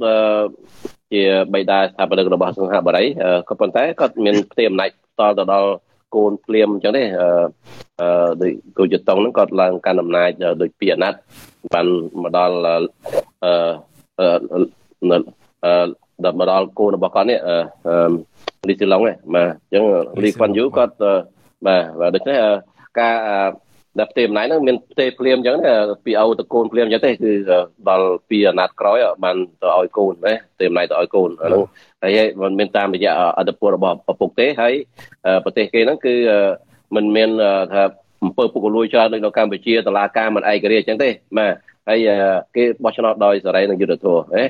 ជាបិតាស្ថាបនិករបស់សង្ហបុរីក៏ប៉ុន្តែគាត់មានផ្ទេរអំណាចតទៅដល់កូនភ្លាមអញ្ចឹងទេអឺដូចគូជតុងហ្នឹងគាត់ឡើងកាន់អំណាចដូចពីអាណត្តិបានមកដល់អឺ ដល់មកដល់កូនរបស់គាត់នេះលីស៊ីឡុងហ្នឹងបាទអញ្ចឹងលីខ្វាន់យូគាត់បាទដូច្នេះការដល់ផ្ទៃអំណាចហ្នឹងមានផ្ទៃភ្លាមអញ្ចឹងពីអូតកូនភ្លាមអញ្ចឹងទេគឺដល់ពីអាណត្តិក្រោយបានទៅឲ្យកូនណាផ្ទៃអំណាចទៅឲ្យកូនហ្នឹងហើយមិនមានតាមរយៈអត្តពលរបស់ឪពុកទេហើយប្រទេសគេហ្នឹងគឺមិនមានថាអំពើពុករលួយច្រើនដូចនៅកម្ពុជាតឡាការមិនឯករាជ្យអញ្ចឹងទេបាទហើយគេបោះឆ្នោតដោយសេរីនិងយុត្តិធម៌ហ៎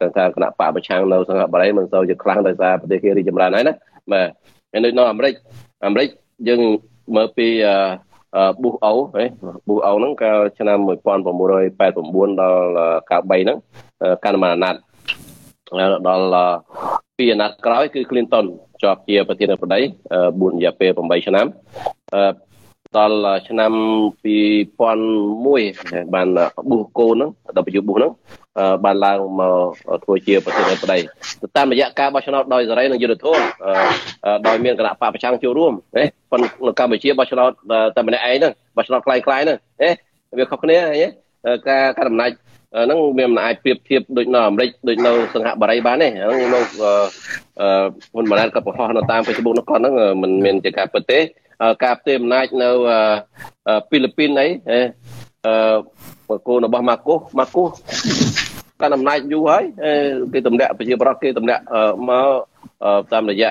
កង្ការគណៈបកប្រឆាំងនៅសង្ហបុរីមិនសូវជាខ្លាំងដោយសារប្រទេសគេរីកចម្រើនហើយណាបាទហើយនៅអាមេរិកអាមេរិកយើងមើលពីប៊ូសអូហ៎ប៊ូសអូហ្នឹងកាលឆ្នាំ1989ដល់93ហ្នឹងកាន់អំណាចដល់ពីអាណត្តិក្រោយគឺ Clinton ជាប់ជាប្រធានាធិបតី4រយៈពេល8ឆ្នាំ ដល់ឆ្នាំ2001បានប៊ូសកូនហ្នឹង W ប៊ូសហ្នឹងបានឡើងមកធ្វើជាប្រធានាធិបតីតាមរយៈការបោះឆ្នោតដោយសេរីនិងយុត្តិធម៌ដោយមានគណៈបកប្រឆាំងចូលរួមណាប៉ុន្តែនៅកម្ពុជាបោះឆ្នោតតែម្នាក់ឯងហ្នឹងបោះឆ្នោតខ្លាំងៗហ្នឹងណាវាខុសគ្នាហ៎ការការអំណាចហ្នឹងវាមិនអាចប្រៀបធៀបដូចនៅអាមេរិកដូចនៅសង្ហបុរីបានទេហ្នឹងនៅអឺហ៊ុនម៉ាណែតក៏បង្ហោះនៅតាម Facebook នោះគាត់ហ្នឹងមិនមានជាការពិតទេ ការផ្ទេរអំណាចនៅហ្វីលីពីនអីអឺកូនរបស់ម៉ាកូសម៉ាកូសកាន់អំណាចយូរហើយគេទម្លាក់ប្រជាប្រដ្ឋគេទម្លាក់មកតាមរយៈ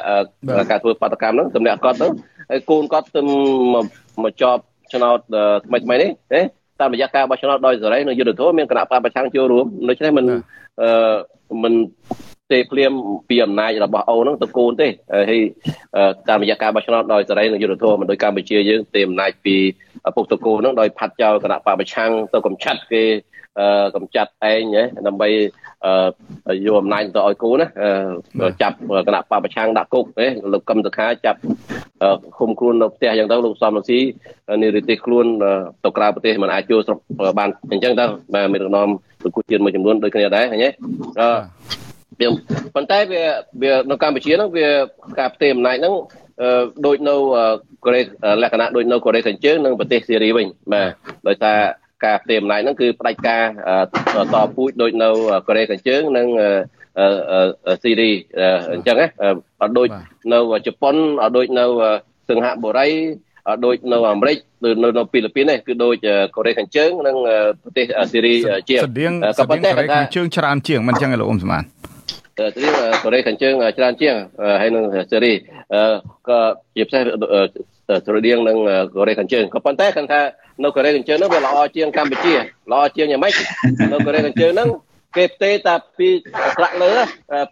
ការធ្វើបាតកម្មហ្នឹងទម្លាក់គាត់ទៅហើយកូនគាត់ទៅមកជាប់ឆ្នោតថ្មីថ្មីនេះណាតាមរយៈការបោះឆ្នោតដោយសេរីនិងយុត្តិធម៌មានគណៈបកប្រឆាំងចូលរួមដូច្នេះមិនអឺមិន ទេភ្លាមពីអំណាចរបស់អូហ្នឹងទៅកូនទេហើយតាមរយៈការបោះឆ្នោតដោយសេរីនិងយុត្តិធម៌មិនដូចកម្ពុជាយើងទេអំណាចពីពុកតកូនហ្នឹងដោយផាត់ចោលគណៈបកប្រឆាំងទៅកំចាត់គេកំចាត់ឯងដើម្បីយកអំណាចទៅឲ្យកូនណាចាប់គណៈបពប្រឆាំងដាក់គុកទេលោកកឹមសុខាចាប់ឃុំខ្លួននៅផ្ទះអញ្ចឹងទៅលោកសំរងស៊ីនេះរីទេសខ្លួនទៅក្រៅប្រទេសមិនអាចចូលស្រុកបានអញ្ចឹងទៅបាទមានរំនាំប្រគួតជាតិមួយចំនួនដូចគ្នាដែរឃើញទេ អឺប៉ុន្តែវាវានៅកម្ពុជាហ្នឹងវាការផ្ទេរអំណាចហ្នឹងដូចនៅកូរ៉េលក្ខណៈដូចនៅកូរ៉េខាងជើងនិងប្រទេសសេរីវិញបាទដោយសារការផ្ទេរអំណាចហ្នឹងគឺផ្ដាច់ការតពូជដូចនៅកូរ៉េខាងជើងនិងស៊ីរីអញ្ចឹងណាអត់ដូចនៅជប៉ុនអត់ដូចនៅសិង្ហបុរីអត់ដូចនៅអាមេរិកឬនៅនៅហ្វីលីពីនទេគឺដូចកូរ៉េខាងជើងនិងប្រទេសស៊ីរីជាងក៏ប៉ុន្តែកូរ៉េខាងជើងច្រើនជាងមិនអញ្ចឹងលោកអ៊ុំសមាន ទៅកូរ៉េខាងជើងច្រើនជាងហើយនឹងសេរីក៏ជាពិសេសស្រដៀងនឹងកូរ៉េខាងជើងក៏ប៉ុន្តែគាត់ថានៅកូរ៉េខាងជើងហ្នឹងវាល្អជាងកម្ពុជាល្អជាងយ៉ាងម៉េចនៅកូរ៉េខាងជើងហ្នឹងគេផ្ទេតាពីស្រាក់លើ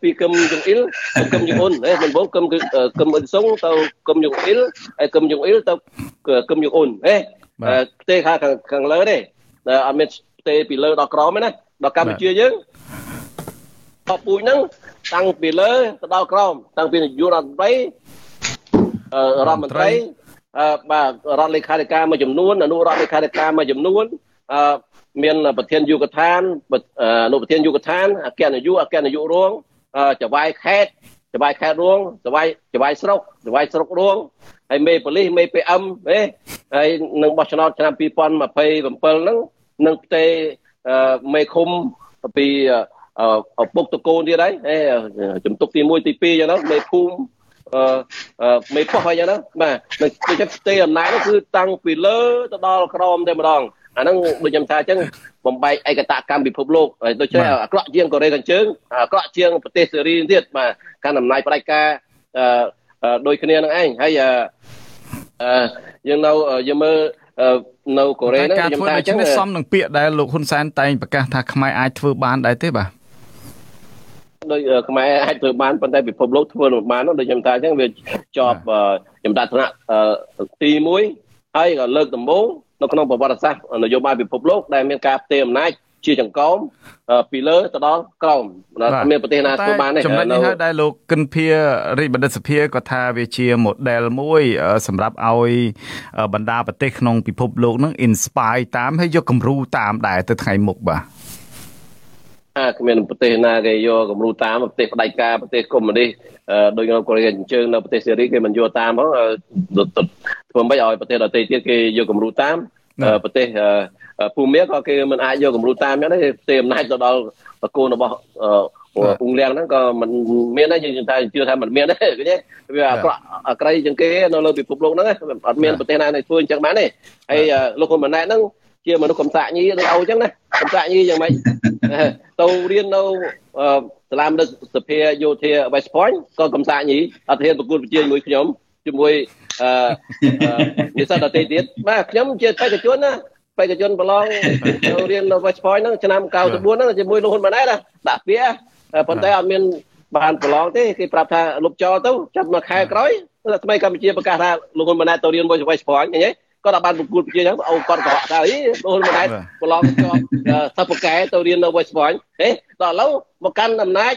ពីគឹមយងអ៊ីលទៅគឹមយងអ៊ុនហេមិនបងគឹមគឹមអ៊ុនសុងទៅគឹមយងអ៊ីលហើយគឹមយងអ៊ីលទៅគឹមយងអ៊ុនហេផ្ទេខាងខាងលើទេអត់មានផ្ទេពីលើដល់ក្រោមទេណាដល់កម្ពុជាយើងបពូជហ្នឹង តាំងពីលើទៅដល់ក្រោមតាំងពីនាយករដ្ឋមន្ត្រីរដ្ឋមន្ត្រីអឺបាទរដ្ឋលេខាធិការមួយចំនួនអនុរដ្ឋលេខាធិការមួយចំនួនអឺមានប្រធានយុគឋានអនុប្រធានយុគឋានអគ្គនាយកអគ្គនាយករងចវាយខេតចវាយខេតរងចវាយចវាយស្រុកចវាយស្រុករងហើយមេប៉ូលីសមេ PM ហេហើយនឹងបោះឆ្នោតឆ្នាំ2027ហ្នឹងនឹងផ្ទេមេឃុំពី ឪពុកតកូនទៀតហើយជំទប់ទី1ទី2អញ្ចឹងមេភូមិអឺមេផុសអីចឹងណាបាទដូចជាផ្ទៃអំណាចនោះគឺតាំងពីលើទៅដល់ក្រោមតែម្ដងអាហ្នឹងដូចខ្ញុំថាអញ្ចឹងបំបែកឯកតកម្មពិភពលោកដូចជាអាក្រក់ជាងកូរ៉េខាងជើងអាក្រក់ជាងប្រទេសសេរីទៀតបាទកាន់អំណាចផ្ដាច់ការអឺដូចគ្នានឹងឯងហើយអឺយើងនៅយើងមើលនៅកូរ៉េហ្នឹងខ្ញុំថាអញ្ចឹងសមនឹងពាក្យដែលលោកហ៊ុនសែនតែងប្រកាសថាខ្មែរអាចធ្វើបានដែរទេបាទ ដោយខ្មែរអាចធ្វើបានប៉ុន្តែពិភពលោកធ្វើមិនបានដូចខ្ញុំថាអញ្ចឹងវាជាប់ខ្ញុំថាថ្នាក់ទី1ហើយក៏លើកដំបូងនៅក្នុងប្រវត្តិសាស្ត្រនយោបាយពិភពលោកដែលមានការផ្ទេរអំណាចជាចង្កោមពីលើទៅដល់ក្រោមមានប្រទេសណាធ្វើបានទេចំណុចនេះហើយដែលលោកគិនភារាជបណ្ឌិតសភាក៏ថាវាជា model មួយ សម្រាប់ឲ្យបណ្ដាប្រទេសក្នុងពិភពលោកនឹង inspire តាមហើយយកគំរូតាមដែរទៅថ្ងៃមុខបាទ គ្មានប្រទេសណាគេយកគំរូតាមប្រទេសផ្ដាច់ការប្រទេសកុម្មុយនីសដូចនៅកូរ៉េខាងជើងនៅប្រទេសសេរីគេមិនយកតាមផងធ្វើមិនឲ្យប្រទេសដទៃទៀតគេយកគំរូតាមប្រទេសភូមាក៏គេមិនអាចយកគំរូតាមទេផ្ទេរអំណាចទៅដល់កូនរបស់ពងលៀងហ្នឹងក៏មិនមានដែរយើងថាជឿថាមិនមានដែរឃើញទេវាអាក្រក់អាក្រៃជាងគេនៅលើពិភពលោកហ្នឹងអត់មានប្រទេសណាដែលធ្វើអញ្ចឹងបានទេហើយលោកហ៊ុនម៉ាណែតហ្នឹង ជាមនុស្សកំសាកញីដូចអូអញ្ចឹងណាកំសាកញីយ៉ាងម៉េចទៅរៀននៅសាលាមនុស្សសភាយោធា West Point ក៏កំសាកញីអត់ហ៊ានប្រគល់ប្រជាជាមួយខ្ញុំជាមួយអឺនិស្សិតដទៃទៀតបាទខ្ញុំជាបេក្ខជនណាបេក្ខជនប្រឡងទៅរៀននៅ West Point ហ្នឹងឆ្នាំ94ហ្នឹងជាមួយលោកហ៊ុនម៉ាណែតដាក់ពាក្យប៉ុន្តែអត់មានបានប្រឡងទេគេប្រាប់ថាលុបចោលទៅចាប់មួយខែក្រោយថ្មីកម្ពុជាប្រកាសថាលោកហ៊ុនម៉ាណែតទៅរៀន West Point ឃើញទេ គាត់អាចបានប្រគល់ប្រជាចឹងអូគាត់ក៏ថាអីលោកហ៊ុនម៉ាណែតប្រឡងជាប់សិស្សប្រកែទៅរៀននៅ West Point ហេដល់ឥឡូវមកកាន់អំណាច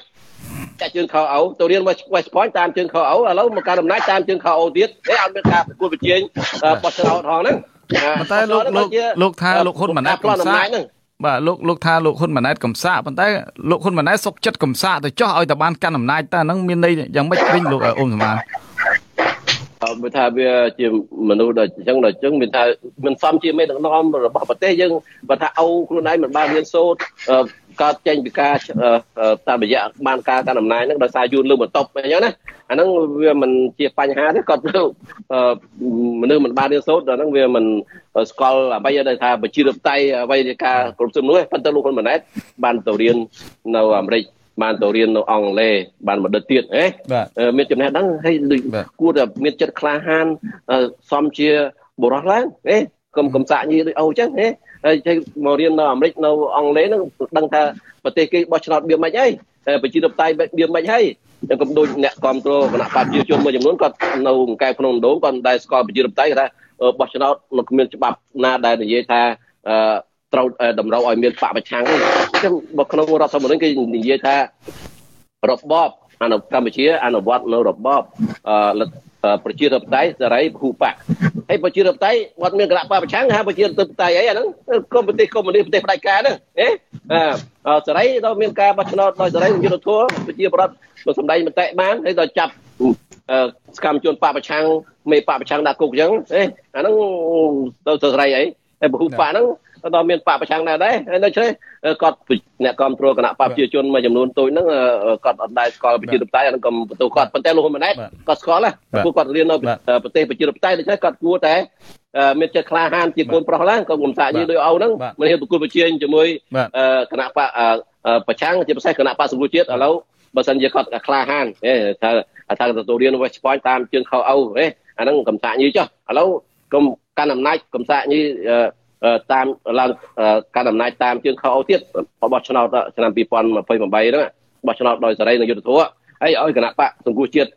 ចាក់ជើងខោអោទៅរៀន West Point តាមជើងខោអោឥឡូវមកកាន់អំណាចតាមជើងខោអោទៀតហេអត់មានការប្រគល់ប្រជាបោះឆ្នោតហងហ្នឹងប៉ុន្តែលោកលោកលោកថាលោកហ៊ុនម៉ាណែតកំសាបាទលោកលោកថាលោកហ៊ុនម៉ាណែតកំសាកប៉ុន្តែលោកហ៊ុនម៉ាណែតសុកចិត្តកំសាកទៅចោះឲ្យតែបានកាន់អំណាចតើហ្នឹងមានន័យយ៉ាងម៉េចវិញលោកអ៊ុំសមាន មើលថាវាជាមនុស្សដល់អញ្ចឹងដល់អញ្ចឹងមានថាមិនសមជាមេដឹកនាំរបស់ប្រទេសយើងបើថាអូខ្លួនឯងមិនបានរៀនសូត្រកើតចេញពីការតាមរយៈបានការកាន់អំណាចហ្នឹងដោយសារយួនលើបន្ទប់អញ្ចឹងណាអាហ្នឹងវាមិនជាបញ្ហាទេគាត់មនុស្សមិនបានរៀនសូត្រដល់ហ្នឹងវាមិនស្គាល់អ្វីដែលថាប្រជាធិបតេយ្យអ្វីនៃការគ្រប់គ្រងនោះប៉ុន្តែលោកហ៊ុនម៉ាណែតបានទៅរៀននៅអាមេរិក បានទៅរៀននៅអង់គ្លេសបានមកដឹកទៀតហ៎មានចំណេះដឹងហើយគួរតែមានចិត្តក្លាហានសមជាបុរសឡើងហ៎កុំកំសាក់ញីដូចអូចឹងហ៎ហើយចេះមករៀននៅអាមេរិកនៅអង់គ្លេសហ្នឹងដឹងថាប្រទេសគេបោះឆ្នោតបៀមមិនអីប្រជាធិបតេយ្យបៀមមិនហើយតែក៏ដូចអ្នកគ្រប់គ្រងគណៈបព្វជិជនមួយចំនួនគាត់នៅកែក្នុងដំណងគាត់មិនដែលស្គាល់ប្រជាធិបតេយ្យគាត់ថាបោះឆ្នោតនៅគ្មានច្បាប់ណាដែលនិយាយថា ត្រូវតម្រូវឲ្យមានបកប្រឆាំងទេចឹងបើក្នុងរដ្ឋធម្មនុញ្ញគេនិយាយថារបបអនុកម្ពុជាអនុវត្តនៅរបបប្រជាធិបតេយ្យសេរីពហុបកហើយប្រជាធិបតេយ្យអត់មានគណៈបកប្រឆាំងហៅប្រជាធិបតេយ្យអីអាហ្នឹងកុំប្រទេសកុម្មុយនីសប្រទេសផ្ដាច់ការហ្នឹងហេសេរីដល់មានការបោះឆ្នោតដោយសេរីយុទ្ធធម៌ប្រជាប្រដ្ឋមកសម្ដែងមតិបានហើយដល់ចាប់សកម្មជនបកប្រឆាំងមេបកប្រឆាំងដាក់គុកអញ្ចឹងហេអាហ្នឹងទៅសេរីអីហើយពហុបកហ្នឹង ដល់មានបកប្រឆាំងដែរដែរហើយនៅឆ្លេះគាត់អ្នកគ្រប់គ្រងគណៈបកប្រជាជនមួយចំនួនតូចហ្នឹងគាត់អត់ដែរស្គាល់ប្រជាធិបតេយ្យហ្នឹងក៏បន្ទោគាត់ប៉ុន្តែលោកហ៊ុនម៉ាណែតគាត់ស្គាល់ណាព្រោះគាត់រៀននៅប្រទេសប្រជាធិបតេយ្យដូច្នេះគាត់គួរតែមានចិត្តក្លាហានជាកូនប្រុសឡើងក៏មិនសាយដូចអោហ្នឹងមិនហ៊ានប្រគល់ប្រជែងជាមួយគណៈបកប្រឆាំងជាពិសេសគណៈបកសង្គ្រោះជាតិឥឡូវបើសិនជាគាត់ក្លាហានថាថាទទួលរៀន West Point តាមជើងខោអោអាហ្នឹងកំសាកញីចុះឥឡូវកុំកាន់អំណាចកំសាកញី តាមឡើងការអំណាចតាមជើងខោទៀតបោះឆ្នោតឆ្នាំ2028ហ្នឹងបោះឆ្នោតដោយសេរីនិងយុត្តិធម៌ហើយឲ្យគណៈបកសង្គ្រោះជាតិ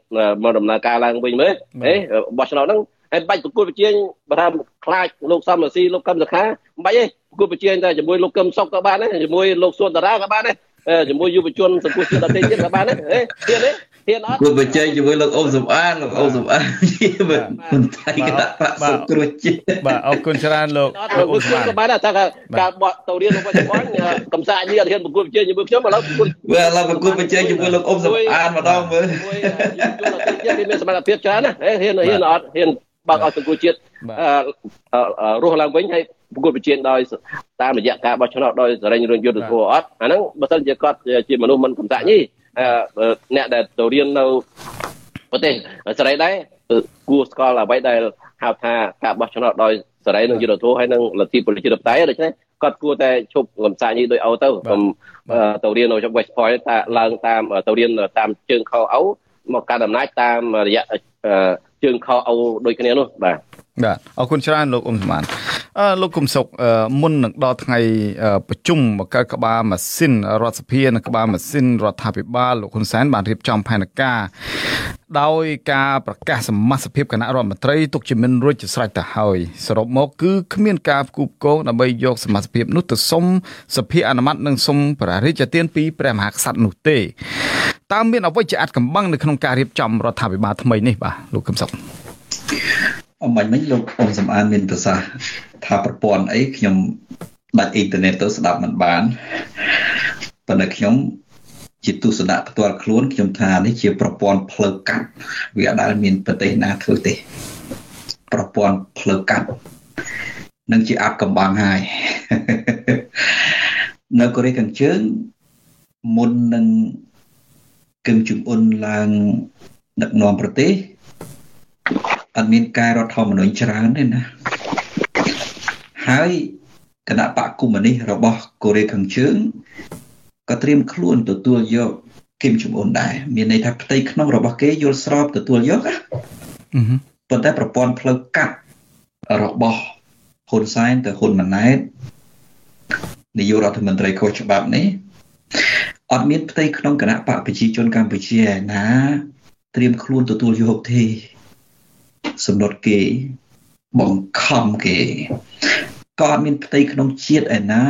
មកដំណើរការឡើងវិញមើលហេបោះឆ្នោតហ្នឹងហើយបាច់ប្រគល់ប្រជែងបើថាខ្លាចលោកសំរស៊ីលោកកឹមសុខាមិនបាច់ទេប្រគល់ប្រជែងតែជាមួយលោកកឹមសុខក៏បានដែរជាមួយលោកសួនតារាក៏បានដែរជាមួយយុវជនសង្គមជាតិដទៃទៀតក៏បានដែរហេទៀតទេ ហ៊ានអត់គួរបញ្ចេញជាមួយលោកអ៊ំសំអានលោកអ៊ំសំអានជាមិនថៃគណៈបកសង្គ្រោះជាតិបាទអរគុណច្រើនលោកលោកអ៊ំសំអានក៏បានតែការបកទៅរៀននៅបច្ចុប្បន្នកំសាញីអត់ហ៊ានប្រគល់បញ្ចេញជាមួយខ្ញុំឥឡូវប្រគល់វាឥឡូវប្រគល់បញ្ចេញជាមួយលោកអ៊ំសំអានម្ដងមើលមួយគេមានសមត្ថភាពច្រើនណាហ៊ានហ៊ានអត់ហ៊ានបើកឲ្យសង្គមជាតិរស់ឡើងវិញហើយប្រគល់ប្រជែងដោយតាមរយៈការបោះឆ្នោតដោយសរិញរឿងយុទ្ធធម៌អត់អាហ្នឹងបើសិនជាគាត់ជាមនុស្សមិនកំសាញី អ្នកដែលទៅរៀននៅប្រទេសសេរីដែរគួរស្គាល់អ្វីដែលហៅថាការបោះឆ្នោតដោយសេរីនិងយុត្តិធម៌ហើយនិងលទ្ធិប្រជាធិបតេយ្យដូច្នេះគាត់គួរតែឈប់កំសាញីដោយអូទៅកុំទៅរៀននៅ West Point តាឡើងតាមទៅរៀនតាមជើងខោអូមកកាន់អំណាចតាមរយៈជើងខោអូដូចគ្នានោះបាទបាទអរគុណច្រើនលោកអ៊ុំសមានអឺ លោកគុំសុកមុននឹងដល់ថ្ងៃប្រជុំបង្កើតក្បាលម៉ាស៊ីនរដ្ឋសភានិងក្បាលម៉ាស៊ីនរដ្ឋាភិបាលលោកហ៊ុនសែនបានរៀបចំផែនការដោយការប្រកាសសមាជិកគណៈរដ្ឋមន្ត្រីទុកជាមិនរួចជាស្រេចទៅហើយសរុបមកគឺគ្មានការផ្គូផ្គងដើម្បីយកសមាជិកនោះទៅសុំសភាអនុម័តនិងសុំព្រះរាជទានពីព្រះមហាក្សត្រនោះទេតើមានអ្វីជាអាចកំបាំងនៅក្នុងការរៀបចំរដ្ឋាភិបាលថ្មីនេះបាទលោកកឹមសុខ អំបញ្ញមិញលោកអ៊ំសំអានមានប្រសាសន៍ថាប្រព័ន្ធអីខ្ញុំដាច់អ៊ីនធឺណិតទៅស្ដាប់មិនបានប៉ុន្តែខ្ញុំជាទស្សនៈផ្ទាល់ខ្លួនខ្ញុំថានេះជាប្រព័ន្ធផ្លូវកាត់វាអត់ដែលមានប្រទេសណាធ្វើទេប្រព័ន្ធផ្លូវកាត់នឹងជាអាប់កំបាំងហើយនៅកូរ៉េខាងជើងមុននឹងគឹមជំអ៊ុនឡើងដឹកនាំប្រទេស អត់មានការរដ្ឋធម្មនុញ្ញច្រើនទេណាហើយគណៈបកកុម្មុយនីសរបស់កូរ៉េខាងជើងក៏ត្រៀមខ្លួនទទួលយកគឹមជំអ៊ុនដែរមានន័យថាផ្ទៃក្នុងរបស់គេយល់ស្របទទួលយកណាប៉ុន្តែប្រព័ន្ធផ្លូវកាត់របស់ហ៊ុនសែនទៅហ៊ុនម៉ាណែតនាយករដ្ឋមន្ត្រីខុសច្បាប់នេះអត់មានផ្ទៃក្នុងគណៈបកប្រជាជនកម្ពុជាណាត្រៀមខ្លួនទទួលយកទេ សម្ដុតគេ បង្ខំគេក៏អត់មានផ្ទៃក្នុងជាតិឯណា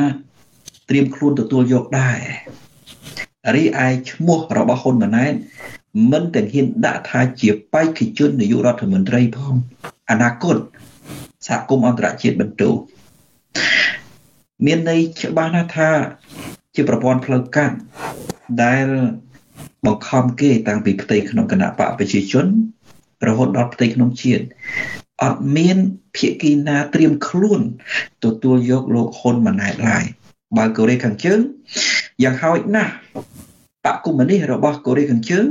ត្រៀមខ្លួនទទួលយកដែររីឯឈ្មោះរបស់ហ៊ុនម៉ាណែតមិនទាំងហ៊ានដាក់ថាជាបេក្ខជននាយករដ្ឋមន្ត្រីផងអនាគតសហគមន៍អន្តរជាតិបន្ទោមានន័យច្បាស់ណាស់ថាជាប្រព័ន្ធផ្លូវកាត់ដែលបង្ខំគេតាំងពីផ្ទៃក្នុងគណៈបកប្រជាជន រហូតដល់ផ្ទៃក្នុងជាតិអត់មានភាគីណាត្រៀមខ្លួនទទួលយកលោកហ៊ុនម៉ាណែតឡើយបើកូរ៉េខាងជើងយ៉ាងហោចណាស់បកកុម្មុយនីសរបស់កូរ៉េខាងជើង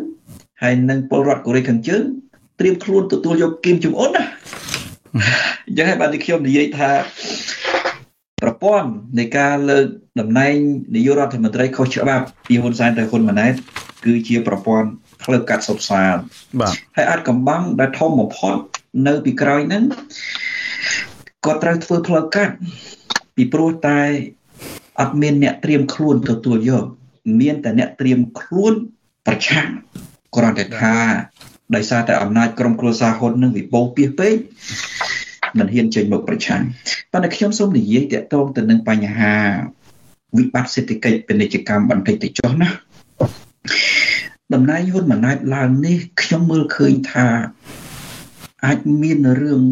ហើយនិងពលរដ្ឋកូរ៉េខាងជើងត្រៀមខ្លួនទទួលយកគីមចុងអ៊ុនណាអញ្ចឹងហើយបានទីខ្ញុំនិយាយថាប្រព័ន្ធនៃការលើកតំណែងនាយករដ្ឋមន្ត្រីខុសច្បាប់ពីហ៊ុនសែនទៅហ៊ុនម៉ាណែតគឺជាប្រព័ន្ធ ផ្លូវកាត់សុបសានបាទហើយអាចកំបាំងដែលធំបំផុតនៅពីក្រោយហ្នឹងគាត់ត្រូវធ្វើផ្លូវកាត់ពីព្រោះតែអត់មានអ្នកត្រៀមខ្លួនទទួលយកមានតែអ្នកត្រៀមខ្លួនប្រឆាំងគ្រាន់តែថាដោយសារតែអំណាចក្រុមគ្រួសារហ៊ុននឹងវិបោពៀសពេកមិនហ៊ានចេញមកប្រឆាំងប៉ុន្តែខ្ញុំសូមនិយាយតាក់ទងទៅនឹងបញ្ហាវិបត្តិសេដ្ឋកិច្ចពាណិជ្ជកម្មបន្តិចទៅចុះណា តំណែងហ៊ុនម៉ាណែតឡើងនេះខ្ញុំមើលឃើញថាអាចមានរឿង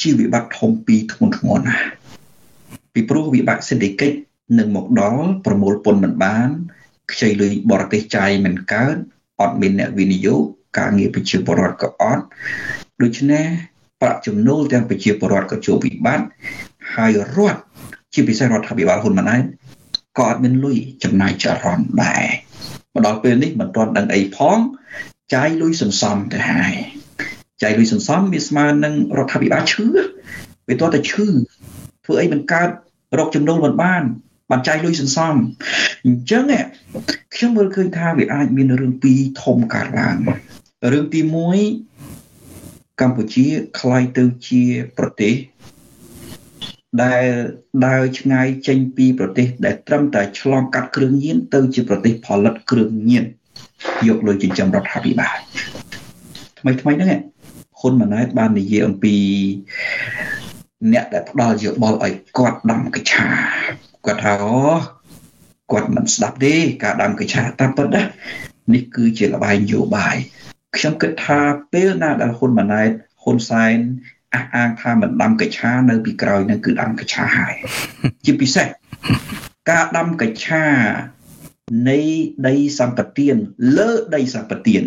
ជាវិបត្តិធំពីរធ្ងន់ធ្ងរណាស់ពីព្រោះវិបត្តិសេដ្ឋកិច្ចនឹងមកដល់ប្រមូលពន្ធមិនបានខ្ចីលុយបរទេសចាយមិនកើតអត់មានអ្នកវិនិយោគការងារប្រជាពលរដ្ឋក៏អត់ដូច្នេះប្រាក់ចំណូលទាំងប្រជាពលរដ្ឋក៏ជួបវិបត្តិហើយរដ្ឋជាពិសេសរដ្ឋាភិបាលហ៊ុនម៉ាណែតក៏អត់មានលុយចំណាយចរន្តដែរ មកដល់ពេលនេះមិនទាន់ដឹងអីផងចាយលុយសន្សំទៅហើយចាយលុយសន្សំវាស្មើនឹងរដ្ឋាភិបាលឈឺវាទាល់តែឈឺធ្វើអីមិនកើតរកចំណូលមិនបានបានចាយលុយសន្សំអញ្ចឹងខ្ញុំមើលឃើញថាវាអាចមានរឿងពីរធំកើតឡើងរឿងទី1កម្ពុជាคล้ายទៅជាប្រទេស ដែលដើរឆ្ងាយចេញពីប្រទេស ដែលត្រឹមតែឆ្លងកាត់គ្រឿងញៀនទៅជាប្រទេសផលិតគ្រឿងញៀនយកលុយចិញ្ចឹមរដ្ឋាភិបាលថ្មីថ្មីហ្នឹងហ៊ុនម៉ាណែតបាននិយាយអំពី អ្នកដែលផ្ដល់យោបល់ឲ្យគាត់ដំកឆាគាត់ថាអូគាត់មិនស្ដាប់ទេការដាំកញ្ឆាតាមពិតណានេះគឺជាលបាយនយោបាយខ្ញុំគិតថាពេលណាដែលហ៊ុនម៉ាណែតហ៊ុនសែន អះអាងថាមិនដាំកញ្ឆានៅពីក្រោយនឹងគឺដាំកញ្ឆាហើយជាពិសេសការដាំកញ្ឆានៃដីសម្បត្តិលើដីសម្បត្តិ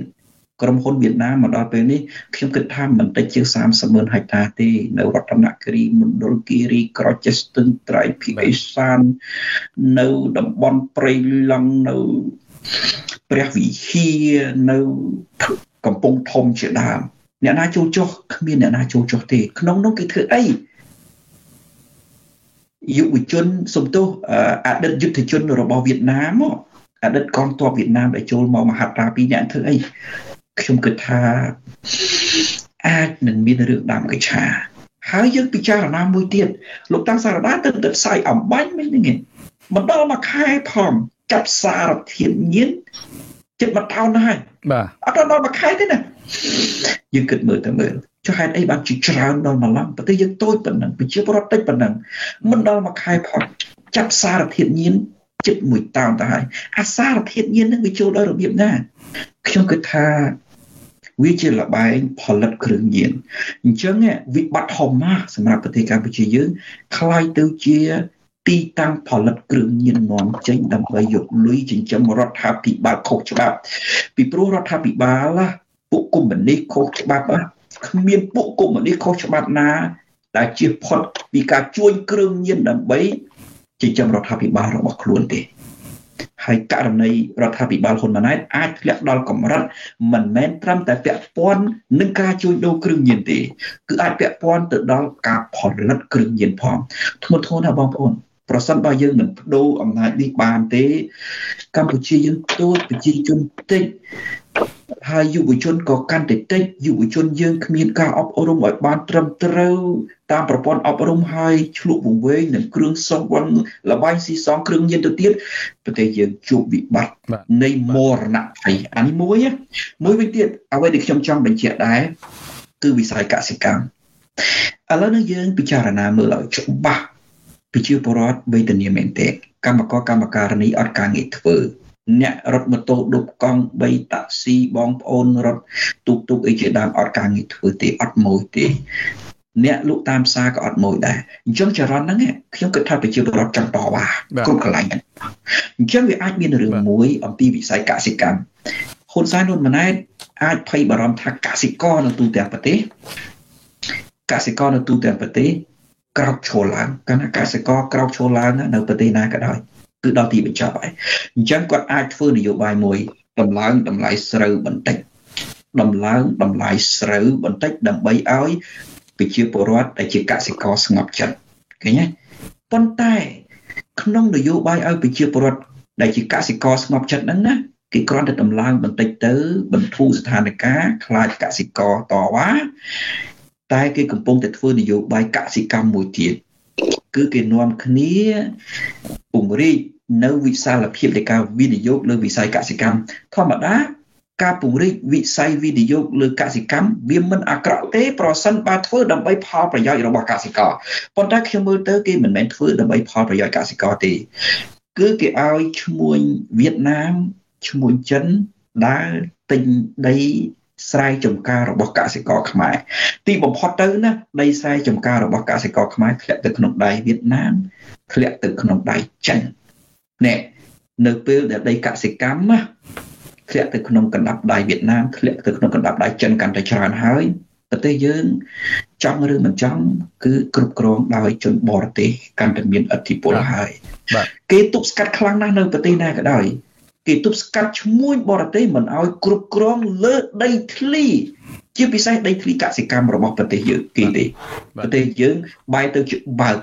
ក្រុមហ៊ុនវៀតណាមមកដល់ពេលនេះខ្ញុំគិតថាមិនតិចជាង30ម៉ឺនហិកតាទេនៅរតនគិរីមណ្ឌលគិរីក្រចេះស្ទឹងត្រែងភីអេសាននៅតំបន់ព្រៃឡង់នៅព្រះវិហារនៅកំពង់ធំជាដើម អ្នកណាចូលចុះគ្មានអ្នកណាចូលចុះទេ ក្នុងនោះគេធ្វើអីយុវជនសំទោសអតីតយុទ្ធជនរបស់វៀតណាមអតីតកងទ័ពវៀតណាមដែលចូលមកមហាត្រាពីរអ្នកធ្វើអីខ្ញុំគិតថាអាចនឹងមានរឿងដាំកញ្ឆាហើយយើងពិចារណាមួយទៀតលោកតាំងសារដាទៅទៅផ្សាយអំបញ្ញមិនហ្នឹងមិនដល់មួយខែផងចាប់សារធាតុញៀនជិតមួយតោនហើយបាទអត់ដល់មួយខែទេណា យើងគិតមើលទៅមើលចុះហេតុអីបានជាច្រើនដល់ម្លងប្រទេសយើងតូចប៉ុណ្ណឹងប្រជាពលរដ្ឋតិចប៉ុណ្ណឹងមិនដល់មួយខែផងចាប់សារធាតុញៀនជិតមួយតោនទៅហើយអាសារធាតុញៀននឹងវាចូលដល់របៀបណាខ្ញុំគិតថាវាជាលបែងផលិតគ្រឿងញៀនអញ្ចឹងវិបត្តិធំណាស់សម្រាប់ប្រទេសកម្ពុជាយើងคล้ายទៅជាទីតាំងផលិតគ្រឿងញៀននាំចេញដើម្បីយកលុយចិញ្ចឹមរដ្ឋាភិបាលខុសច្បាប់ ពីព្រោះរដ្ឋាភិបាល ពួកកុម្មុយនីសខុសច្បាប់គ្មានពួកកុម្មុយនីសខុសច្បាប់ណា ដែលជៀសផុតពីការជួញគ្រឿងញៀនដើម្បីចិញ្ចឹមរដ្ឋាភិបាលរបស់ខ្លួនទេហើយករណីរដ្ឋាភិបាលហ៊ុនម៉ាណែតអាចធ្លាក់ដល់កម្រិតមិនមែនត្រឹមតែពាក់ព័ន្ធនឹងការជួញដូរគ្រឿងញៀនទេគឺអាចពាក់ព័ន្ធទៅដល់ការផលិតគ្រឿងញៀនផងធ្ងន់ធ្ងរណាស់បងប្អូនប្រសិនបើយើងមិនបដូរអំណាចនេះបានទេ កម្ពុជាយើងទូតប្រជាជនតិច ហើយយុវជនក៏កាន់តែតិចយុវជនយើងគ្មានការអប់រំឲ្យបានត្រឹមត្រូវតាមប្រព័ន្ធអប់រំហើយឆ្លក់វង្វេងនឹងគ្រឿងសង្វឹងលបាយស៊ីសងគ្រឿងញៀនទៅទៀតប្រទេសយើងជួបវិបត្តិនៃមរណភ័យអានេះមួយមួយវិញទៀតអ្វីដែលខ្ញុំចង់បញ្ជាក់ដែរគឺវិស័យកសិកម្មឥឡូវនេះយើងពិចារណាមើលឲ្យច្បាស់ប្រជាពលរដ្ឋវេទនាមែនទេកម្មករកម្មការនីអត់ការងារធ្វើ អ្នករត់ម៉ូតូឌុបកង់3តាក់ស៊ីបងប្អូនរត់ទូកទូកអីជាដើមអត់ការងារធ្វើទេអត់ម៉ួយទេអ្នកលក់តាមផ្សារក៏អត់ម៉ួយដែរអញ្ចឹងចរន្តហ្នឹងខ្ញុំគិតថាប្រជាពលរដ្ឋចង់តវ៉ាគ្រប់កន្លែងហ្នឹងអញ្ចឹងវាអាចមានរឿងមួយអំពីវិស័យកសិកម្មហ៊ុនសែនហ៊ុនម៉ាណែតអាចភ័យបារម្ភថាកសិករនៅទូទាំងប្រទេសកសិករនៅទូទាំងប្រទេសក្រោកឈរឡើងកាលណាកសិករក្រោកឈរឡើងនៅប្រទេសណាក៏ដោយ គឺដល់ទីបញ្ចប់ហើយអញ្ចឹងគាត់អាចធ្វើនយោបាយមួយតម្លើងតម្លៃស្រូវបន្តិចតម្លើងតម្លៃស្រូវបន្តិចដើម្បីឲ្យប្រជាពលរដ្ឋដែលជាកសិករស្ងប់ចិត្តឃើញទេប៉ុន្តែក្នុងនយោបាយឲ្យប្រជាពលរដ្ឋដែលជាកសិករស្ងប់ចិត្តហ្នឹងណាគេគ្រាន់តែតម្លើងបន្តិចទៅបន្ធូរស្ថានភាពខ្លាចកសិករតវ៉ាតែគេកំពុងតែធ្វើនយោបាយកសិកម្មមួយទៀតគឺគេនាំគ្នាពង្រីកនៅវិសាលភាពនៃការវិនិយោគលើវិស័យកសិកម្មធម្មតាការពង្រីកវិស័យវិនិយោគលើកសិកម្មវាមិនអាក្រក់ទេប្រសិនបើធ្វើដើម្បីផលប្រយោជន៍របស់កសិករប៉ុន្តែខ្ញុំមើលទៅគេមិនមែនធ្វើដើម្បីផលប្រយោជន៍កសិករទេគឺគេឲ្យឈ្មួញវៀតណាមឈ្មួញចិនដើរទិញដីស្រែចម្ការរបស់កសិករខ្មែរទីបំផុតទៅណាដីស្រែចម្ការរបស់កសិករខ្មែរធ្លាក់ទៅក្នុងដៃវៀតណាម ធ្លាក់ទៅក្នុងដៃចិនណែនៅពេលដែលដីកសិកម្មណាធ្លាក់ទៅក្នុងកណ្ដាប់ដៃវៀតណាមធ្លាក់ទៅក្នុងកណ្ដាប់ដៃចិនកាន់តែច្រើនហើយប្រទេសយើងចង់ឬមិនចង់គឺគ្រប់គ្រងដោយជនបរទេសកាន់តែមានឥទ្ធិពលហើយគេទប់ស្កាត់ខ្លាំងណាស់នៅប្រទេសណាក៏ដោយគេទប់ស្កាត់ឈ្មួញបរទេសមិនឲ្យគ្រប់គ្រងលើដីធ្លី ជាពិសេសដីធ្លីកសិកម្មរបស់ប្រទេសយើងគេទេប្រទេសយើងបែរទៅជាបើក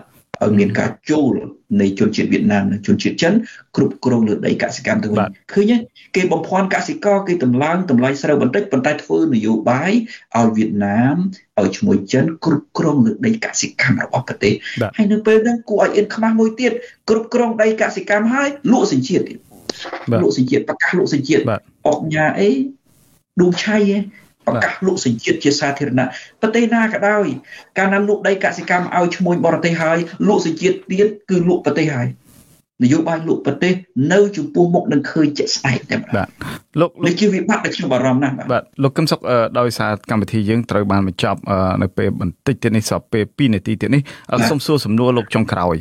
ឲ្យមានការចូល នៃជនជាតិវៀតណាមនិងជនជាតិចិនគ្រប់គ្រងលើដីកសិកម្មទៅវិញឃើញទេគេបំភាន់កសិករគេតម្លើងតម្លៃស្រូវបន្តិចប៉ុន្តែធ្វើនយោបាយឲ្យវៀតណាមឲ្យឈ្មោះចិនគ្រប់គ្រងលើដីកសិកម្មរបស់ប្រទេសហើយនៅពេលហ្នឹងគួរឲ្យអៀនខ្មាស់មួយទៀតគ្រប់គ្រងដីកសិកម្មហើយលក់សញ្ជាតិទៀតលក់សញ្ជាតិប្រកាសលក់សញ្ជាតិអុកញ៉ាអីឌូឆៃឯង ប្រកាសលក់សញ្ជាតិជាសាធារណៈប្រទេសណាក៏ដោយកាលណាលក់ដីកសិកម្មឲ្យឈ្មួញបរទេសហើយលក់សញ្ជាតិទៀតគឺលក់ប្រទេសហើយនយោបាយលក់ប្រទេសនៅចំពោះមុខនឹងឃើញជាក់ស្ដែងតែម្ដងបាទលោកលោកជាវិបត្តិដែលខ្ញុំបារម្ភណាស់បាទលោកកឹមសុខដោយសារកម្មវិធីយើងត្រូវបានបញ្ចប់នៅពេលបន្តិចទៀតនេះសល់ពេល2នាទីទៀតនេះសូមសួរសំណួរលោកចុងក្រោយ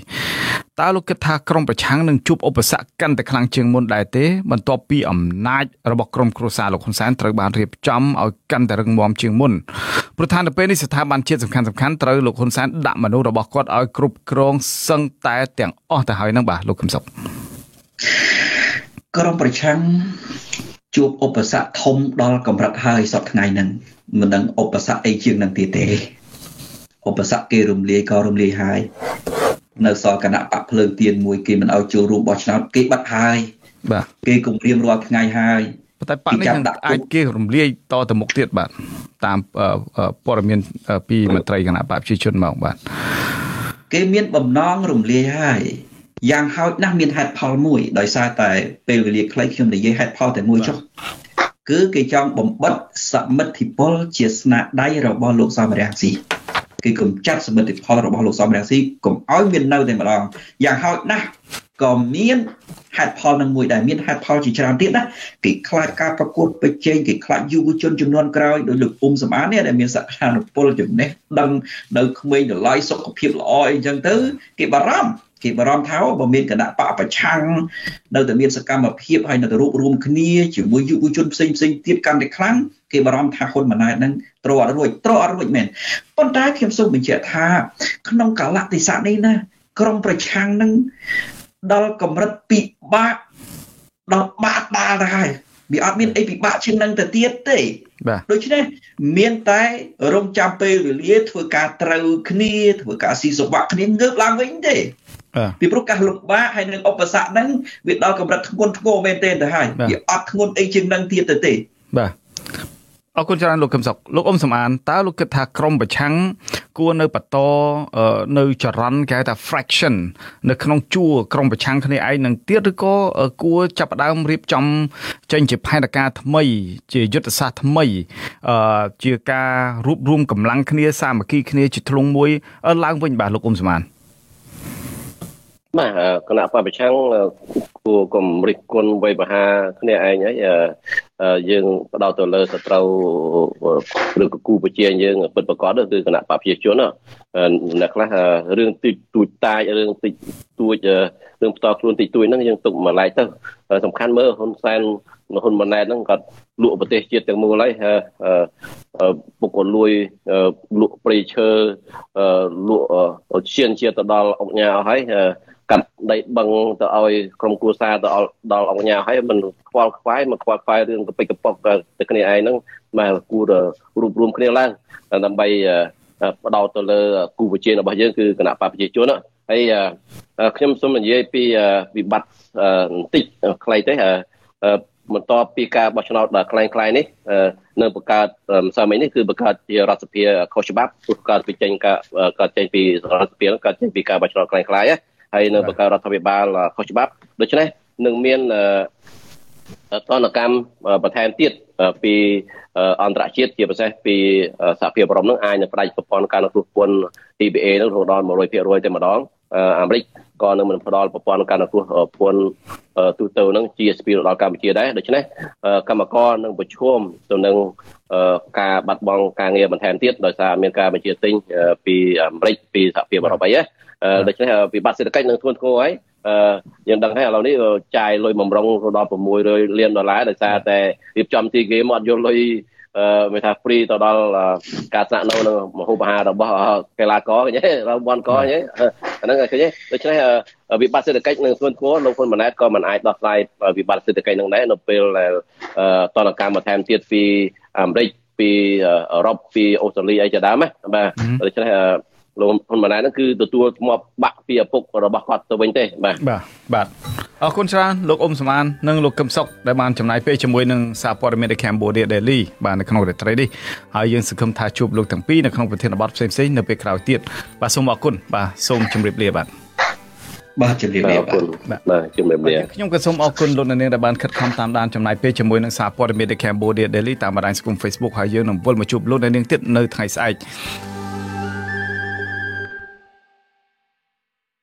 តើលោកគិតថាក្រមប្រឆាំងនឹងជួបឧបសគ្គកាន់តែខ្លាំងជាងមុនដែរទេបន្ទាប់ពីអំណាចរបស់ក្រមគ្រួសារលោកហ៊ុនសែនត្រូវបានរៀបចំឲ្យកាន់តែរឹងមាំជាងមុនប្រធានទៅពេលនេះស្ថាប័នជាតិសំខាន់សំខាន់ត្រូវលោកហ៊ុនសែនដាក់មនុស្សរបស់គាត់ឲ្យគ្រប់គ្រងសឹងតែទាំងអស់ទៅហើយនឹងបាទលោកកឹមសុខក្រមប្រឆាំងជួបឧបសគ្គធំដល់កម្រិតហើយសប្តាហ៍ថ្ងៃហ្នឹងមិនដឹងឧបសគ្គអីជាងនឹងទៀតទេឧបសគ្គគេរំលាយក៏រំលាយហើយ នៅសល់គណៈបកភ្លើងទៀនមួយគេមិនឲ្យចូលរួមបោះឆ្នោតគេបាត់ហើយបាទគេគម្រាមរាល់ថ្ងៃហើយប៉ុន្តែបកនេះនឹងអាចគេរំលាយតទៅមុខទៀតបាទតាមព័ត៌មានពីមន្ត្រីគណៈបកប្រជាជនមកបាទគេមានបំណងរំលាយហើយយ៉ាងហោចណាស់មានហេតុផលមួយដោយសារតែពេលវេលាខ្លីខ្ញុំនិយាយហេតុផលតែមួយចុះគឺគេចង់បំបិតសមិទ្ធិពលជាស្នាដៃរបស់លោកសំរងស៊ី គឺកម្ចាត់សមិទ្ធផលរបស់លោកសំរងស៊ីកុំឲ្យមាននៅតែម្ដងយ៉ាងហោចណាស់ក៏មានហេតុផលនឹងមួយដែរមានហេតុផលជាច្រើនទៀតណាគេខ្លាចការប្រកួតប្រជែងគេខ្លាចយុវជនចំនួនក្រោយដោយលោកពុំសម្អាននេះដែលមានសក្តានុពលចំណេះដឹងនៅក្មេងតម្លៃសុខភាពល្អអីចឹងទៅគេបារម្ភ គេបារម្ភថាបើមានគណៈបកប្រឆាំងនៅតែមានសកម្មភាពហើយនៅតែរួបរวมគ្នាជាមួយយុវជនផ្សេងផ្សេងទៀតកាន់តែខ្លាំងគេបារម្ភថាហ៊ុនម៉ាណែតនឹងត្រអត់រួចត្រអត់រួចមែនប៉ុន្តែខ្ញុំសូមបញ្ជាក់ថាក្នុងកលៈទេសៈនេះណាក្រមប្រឆាំងនឹងដល់កម្រិតពិបាកដល់បាក់ដាល់ទៅហើយវាអត់មានអីពិបាកជាងនឹងទៅទៀតទេបាទដូច្នេះមានតែរងចាំពេលវេលាធ្វើការត្រូវគ្នាធ្វើការស៊ីសបាក់គ្នាងើបឡើងវិញទេ ពីព្រោះការលំបាកហើយនឹងឧបសគ្គហ្នឹងវាដល់កម្រិតធ្ងន់ធ្ងរមែនទែនទៅហើយវាអត់ធ្ងន់អីជាងនឹងទៀតទៅទេបាទអរគុណច្រើនលោកកឹមសុខលោកអ៊ំសំអានតើលោកគិតថាក្រមប្រឆាំងគួរនៅបន្តនៅចរន្តគេហៅថា fraction នៅក្នុងជួរក្រមប្រឆាំងគ្នាឯងនឹងទៀតឬក៏គួរចាប់ផ្ដើមរៀបចំចេញជាផែនការថ្មី ជាយុទ្ធសាស្ត្រថ្មីជាការរួបរวมកម្លាំងគ្នាសាមគ្គីគ្នាជាធ្លុងមួយឡើងវិញបាទលោកអ៊ំសំអាន បាទគណៈបពប្រឆាំងគួរកុំរិះគន់វ័យបហាគ្នាឯងហើយយើងផ្ដោតទៅលើសត្រូវឬក៏គូប្រជែងយើងពិតប្រកបគឺគណៈបព្វជិជនអ្នកខ្លះរឿងតិចទួចតាចរឿងតិចទួចរឿងផ្ទាល់ខ្លួនតិចទួចហ្នឹងយើងទុកមួយឡែកទៅសំខាន់មើលហ៊ុនសែនហ៊ុនម៉ាណែតហ្នឹងគាត់លក់ប្រទេសជាតិទាំងមូលហើយពុកក៏លួយលក់ព្រៃឈើលក់ឈានជាទៅដល់អង្គញាអស់ហើយ កាត់ដីបឹងទៅឲ្យក្រុមគូសាទៅដល់អង្គញាហើយមិនខ្វល់ខ្វាយមកខ្វល់ខ្វាយរឿងកពិកកប៉ុកទៅគ្នាឯងហ្នឹងមកគួររួបរวมគ្នាឡើងដើម្បីបដោតទៅលើគូវិជារបស់យើងគឺគណៈបព្វជិជនហើយខ្ញុំសូមនិយាយពីវិបត្តិបន្តិចខ្លីទេបន្ទាប់ពីការបោះឆ្នោតដ៏ខ្លាំងខ្លាយនេះនៅបង្កើតម្សិលមិញនេះគឺបង្កើតជារដ្ឋសភាខុសច្បាប់ព្រោះកើតពីចេញការកើតចេញពីរដ្ឋសភាកើតចេញពីការបោះឆ្នោតខ្លាំងខ្លាយ ហើយនៅបង្កើតរដ្ឋាភិបាលខុសច្បាប់ដូច្នេះនឹងមានតនកម្មបន្ថែមទៀតពីអន្តរជាតិជាពិសេសពីសហភាពអឺរ៉ុបនឹងអាចនឹងផ្ដាច់ប្រព័ន្ធការគ្រប់គ្រង EBA នឹងរហូតដល់100%តែម្ដង អាមេរិកក៏នឹងមិនផ្ដល់ប្រព័ន្ធការគ្រប់គ្រងទូទៅនឹង GSP ដល់កម្ពុជាដែរដូច្នេះកម្មករនឹងប្រឈមទៅនឹងការបាត់បង់ការងារបន្ថែមទៀតដោយសារមានការបញ្ជាទិញពីអាមេរិកពីសហភាពអឺរ៉ុបអីណាដូច្នេះវិបត្តិសេដ្ឋកិច្ចនឹងធ្ងន់ធ្ងរហើយអឺយើងដឹងហើយឥឡូវនេះចាយលុយបំរុងទៅដល់600លានដុល្លារដោយសារតែរៀបចំទីហ្គេមអត់យកលុយអឺ មានថា free ទៅដល់ការស្នាក់នៅនឹងមហូបអាហាររបស់កីឡាករឃើញទេរង្វាន់កឃើញទេអាហ្នឹងឃើញទេដូច្នេះវិបត្តិសេដ្ឋកិច្ចនឹងធ្ងន់ធ្ងរលោកហ៊ុនម៉ាណែតក៏មិនអាចដោះស្រាយវិបត្តិសេដ្ឋកិច្ចនឹងដែរនៅពេលដែលតនកម្មបន្ថែមទៀតពីអាមេរិកពីអឺរ៉ុបពីអូស្ត្រាលីអីជាដើមណាបាទដូច្នេះលោកហ៊ុនម៉ាណែតហ្នឹងគឺទទួលធ្មាប់បាក់ពីឪពុករបស់គាត់ទៅវិញទេបាទបាទបាទ អរគុណច្រើនលោកអ៊ុំសមាននិងលោកកឹមសុខដែលបានចំណាយពេលជាមួយនឹងសារព័ត៌មាន The Cambodia Daily បាទនៅក្នុងរាត្រីនេះហើយយើងសង្ឃឹមថាជួបលោកទាំងពីរនៅក្នុងប្រធានបទផ្សេងៗនៅពេលក្រោយទៀតបាទសូមអរគុណបាទសូមជម្រាបលាបាទបាទជំរាបលាបាទបាទជំរាបលាខ្ញុំក៏សូមអរគុណលោកនាងដែលបានខិតខំតាមដានចំណាយពេលជាមួយនឹងសារព័ត៌មាន The Cambodia Daily តាមបណ្ដាញសង្គម Facebook ហើយយើងនឹងវិលមកជួបលោកនាងទៀតនៅថ្ងៃស្អែក